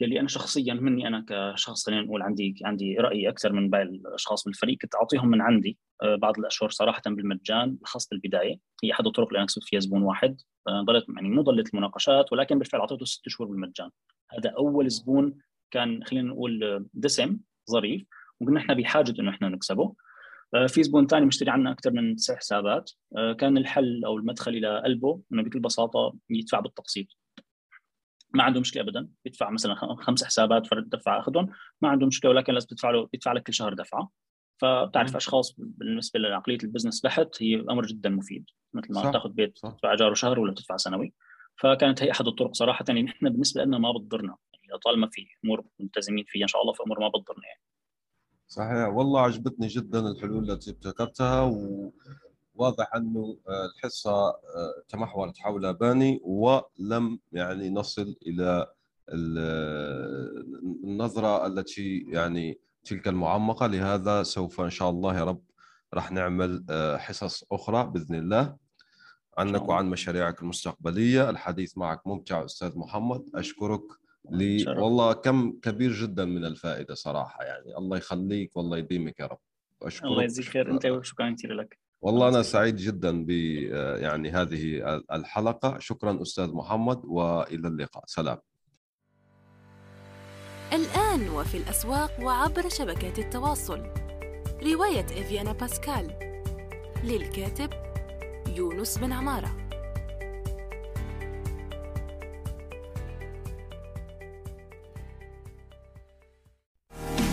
يلي أنا شخصيا مني أنا كشخص خلينا نقول عندي عندي رأي أكثر من باقي الأشخاص بالفريق كنت أعطيهم من عندي آه، بعض الأشهر صراحة بالمجان خاصة بالبداية. هي احد الطرق اللي أنا كسبت فيها زبون واحد ضلت يعني مو ضلت المناقشات ولكن بالفعل أعطيته ست شهور بالمجان. هذا أول زبون كان خلينا نقول دسم ظريف وكنا إحنا بحاجة إنه إحنا نكسبه. آه، في زبون ثاني مشتري عنا أكثر من تسع حسابات. كان الحل أو المدخل إلى قلبه إنه بكل بساطة يدفع بالتقسيط. ما عنده مشكلة ابدا. بيدفع مثلا خمس حسابات فرد دفع أخذهم. ما عنده مشكلة ولكن لازم تدفع له بيدفع لك كل شهر دفعة. فبتعرف أشخاص بالنسبة لعقلية البزنس بحت هي أمر جدا مفيد. مثل ما تأخذ بيت تدفع ايجاره شهر ولا تدفع سنوي. فكانت هي أحد الطرق صراحة. يعني نحن بالنسبة لنا ما بتضرنا. طالما في أمور ملتزمين فيها إن شاء الله فأمور ما بتضرنا يعني. صحيح. والله عجبتني جدا الحلول التي ابتكرتها وواضح أنه الحصة تمحورت حول باني ولم يعني نصل إلى النظرة التي يعني تلك المعمقة. لهذا سوف إن شاء الله يا رب راح نعمل حصص أخرى بإذن الله. عنك وعن مشاريعك المستقبلية. الحديث معك ممتع أستاذ محمد. أشكرك لي والله كم كبير جدا من الفائدة صراحة يعني. الله يخليك والله يديمك يا رب. اشكرك الله يجزيك خير. أنت وشكرا كثير لك. والله أنا سعيد جدا ب يعني هذه الحلقة. شكرا أستاذ محمد وإلى اللقاء. سلام. الآن وفي الأسواق وعبر شبكات التواصل. رواية إفيانا باسكال. للكاتب يونس بن عمارة.